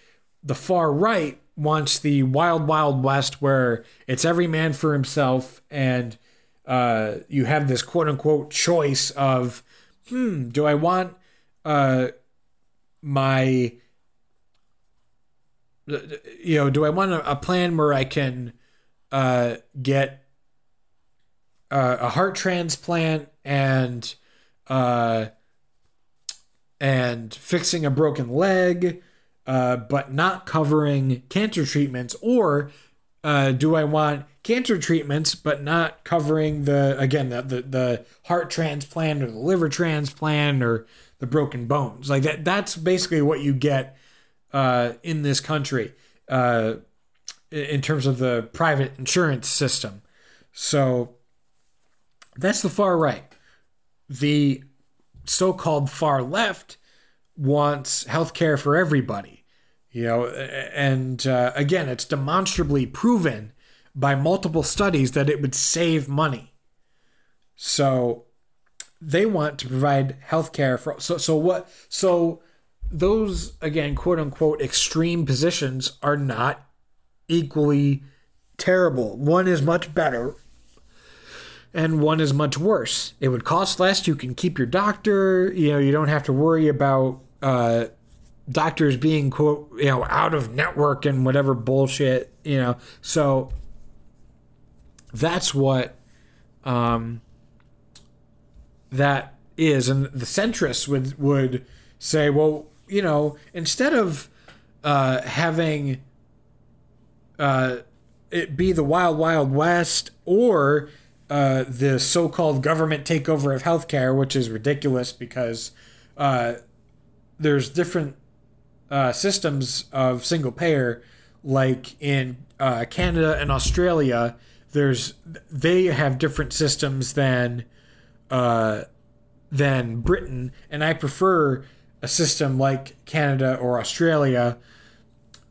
the far right wants the wild wild west where it's every man for himself and uh, you have this quote unquote choice of hmm do i want uh, my you know do i want a, a plan where i can uh, get uh, a heart transplant and uh, and fixing a broken leg, uh, but not covering cancer treatments, or uh, do I want cancer treatments but not covering the again the, the the heart transplant or the liver transplant or the broken bones? Like that. That's basically what you get uh, in this country uh, in terms of the private insurance system. So that's the far right. The so called far left wants healthcare for everybody. You know, and uh, again, it's demonstrably proven by multiple studies that it would save money. So they want to provide healthcare for so so what so those again quote unquote extreme positions are not equally terrible. One is much better and one is much worse. It would cost less. You can keep your doctor. You know, you don't have to worry about uh, doctors being quote you know out of network and whatever bullshit. You know, so that's what um, that is, and the centrists would would say, well, you know, instead of uh, having uh, it be the wild wild west or uh, the so-called government takeover of healthcare, which is ridiculous because uh, there's different uh, systems of single payer, like in uh, Canada and Australia. There's they have different systems than than Britain, and I prefer a system like Canada or Australia.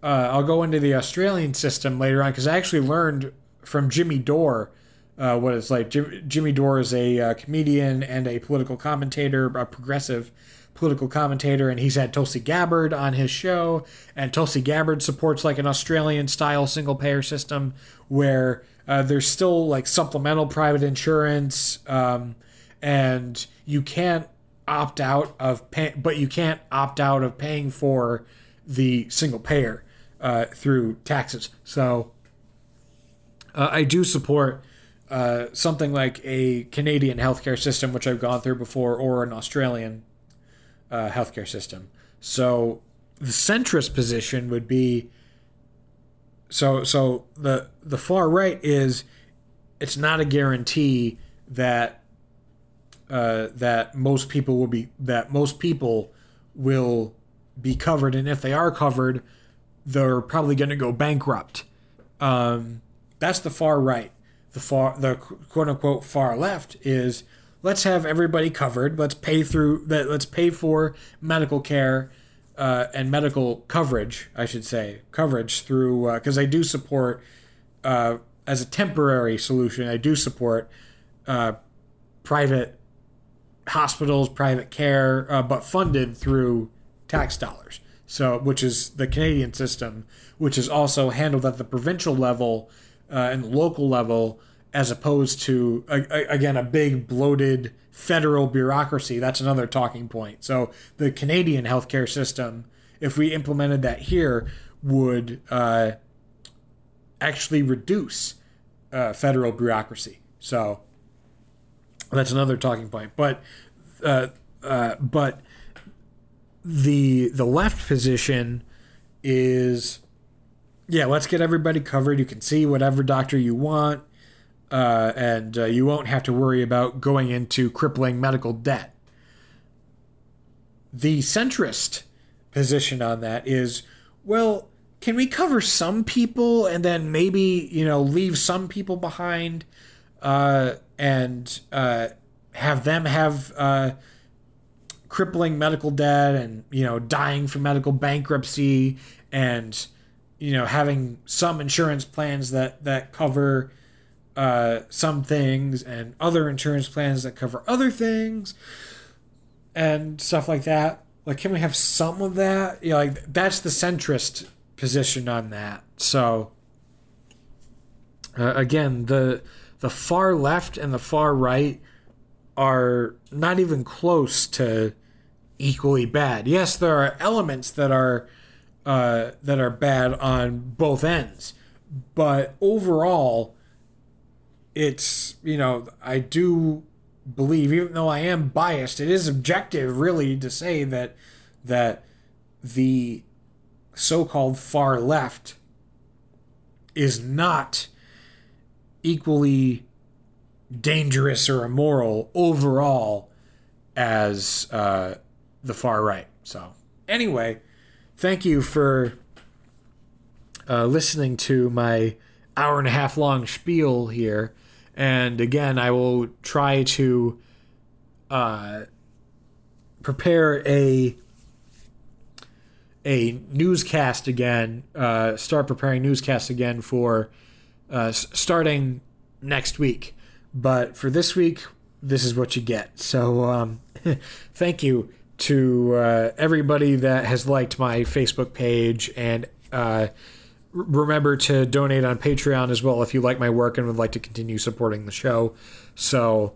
I'll go into the Australian system later on because I actually learned from Jimmy Dore uh, what it's like. Jim, Jimmy Dore is a uh, comedian and a political commentator, a progressive political commentator, and he's had Tulsi Gabbard on his show. And Tulsi Gabbard supports like an Australian style single payer system where uh, there's still like supplemental private insurance, um, and you can't opt out of pay, but you can't opt out of paying for the single payer uh, through taxes. So uh, I do support uh, something like a Canadian healthcare system, which I've gone through before, or an Australian uh, healthcare system. So the centrist position would be so so the the far right is it's not a guarantee that uh, that most people will be that most people will be covered, and if they are covered, they're probably going to go bankrupt. Um, that's the far right the far the quote unquote far left is let's have everybody covered. Let's pay through that. Let's pay for medical care uh, and medical coverage, I should say, coverage through because uh, I do support uh, as a temporary solution. I do support uh, private hospitals, private care, uh, but funded through tax dollars. So, which is the Canadian system, which is also handled at the provincial level uh, and local level as opposed to a, a, again a big bloated federal bureaucracy. That's another talking point. So the Canadian healthcare system, if we implemented that here, would uh, actually reduce uh, federal bureaucracy. So that's another talking point. But uh, uh, but the the left position is yeah, let's get everybody covered. You can see whatever doctor you want, uh, and uh, you won't have to worry about going into crippling medical debt. The centrist position on that is well, can we cover some people and then maybe you know leave some people behind uh, and uh, have them have uh, crippling medical debt and you know dying from medical bankruptcy and you know having some insurance plans that that cover uh, some things and other insurance plans that cover other things and stuff like that. Like can we have some of that? You know like that's the centrist position on that. So uh, again the the far left and the far right are not even close to equally bad. Yes, there are elements that are uh, that are bad on both ends, but overall, it's you know I do believe, even though I am biased, it is objective really to say that that the so-called far left is not equally dangerous or immoral overall as uh, the far right. So, anyway, thank you for uh, listening to my hour and a half long spiel here. And again, I will try to uh, prepare a a newscast again. Uh, start preparing newscasts again for uh, starting next week. But for this week, this is what you get. So um, thank you to uh, everybody that has liked my Facebook page and uh, remember to donate on Patreon as well if you like my work and would like to continue supporting the show. So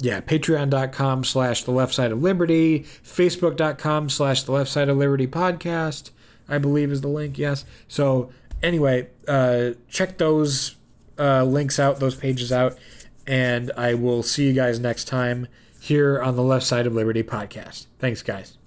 yeah, patreon.com slash the left side of liberty, facebook.com slash the left side of liberty podcast, I believe is the link. Yes. So anyway, uh, check those uh, links out, those pages out, and I will see you guys next time here on the left side of liberty podcast. Thanks, guys.